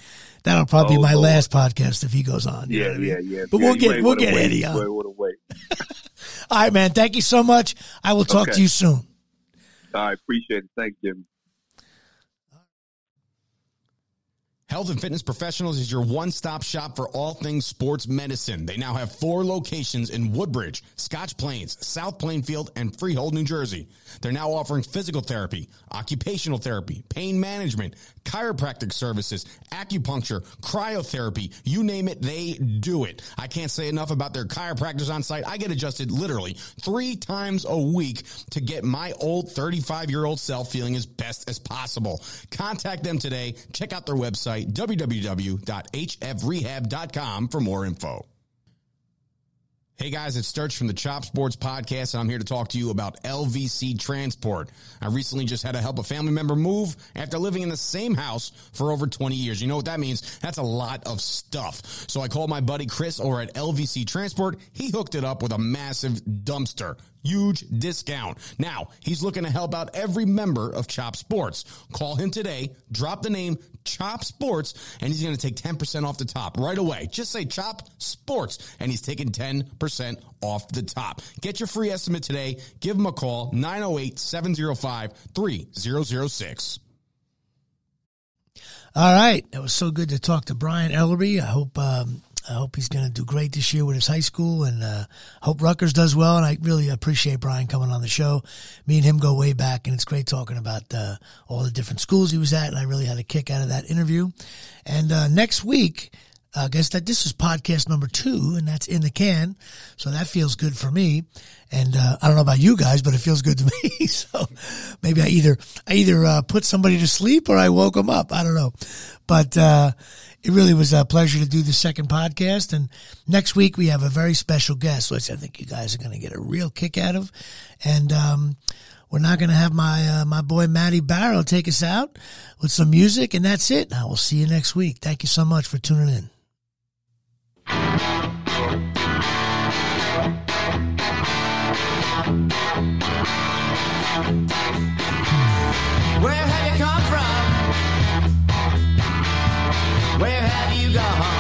That'll probably be Oh, my Lord. last podcast if he goes on. you Yeah, I mean? yeah, yeah. But yeah, we'll get we'll get wait. Eddie on. wait. All right, man. Thank you so much. I will talk Okay. to you soon. I appreciate it. Thanks, Jimmy. Health and Fitness Professionals is your one stop shop for all things sports medicine. They now have four locations in Woodbridge, Scotch Plains, South Plainfield, and Freehold, New Jersey. They're now offering physical therapy, occupational therapy, pain management, chiropractic services, acupuncture, cryotherapy. You name it, they do it. I can't say enough about their chiropractors on site. I get adjusted literally three times a week to get my old 35 year old self feeling as best as possible. Contact them today. Check out their website, www.hfrehab.com for more info. Hey guys, it's Sturch from the Chop Sports Podcast, and I'm here to talk to you about LVC Transport. I recently just had to help a family member move after living in the same house for over 20 years. You know what that means? That's a lot of stuff. So I called my buddy Chris over at LVC Transport. He hooked it up with a massive dumpster. Huge discount. Now, he's looking to help out every member of Chop Sports. Call him today, drop the name Chop Sports, and he's going to take 10% off the top right away. Just say Chop Sports, and he's taking 10% off the top. Get your free estimate today. Give him a call, 908 705 3006. All right, that was so good to talk to Brian Ellerbe. I hope um, I hope he's going to do great this year with his high school, and uh, hope Rutgers does well. And I really appreciate Brian coming on the show. Me and him go way back, and it's great talking about uh, all the different schools he was at. And I really had a kick out of that interview. And uh, next week, I guess that this is podcast number two, and that's in the can. So that feels good for me. And uh, I don't know about you guys, but it feels good to me. so maybe I either I either uh, put somebody to sleep or I woke them up. I don't know, but uh, it really was a pleasure to do the second podcast. And next week we have a very special guest, which I think you guys are going to get a real kick out of. And um, we're not going to have my uh, my boy Matty Barrow take us out with some music, and that's it. I will see you next week. Thank you so much for tuning in. Yeah.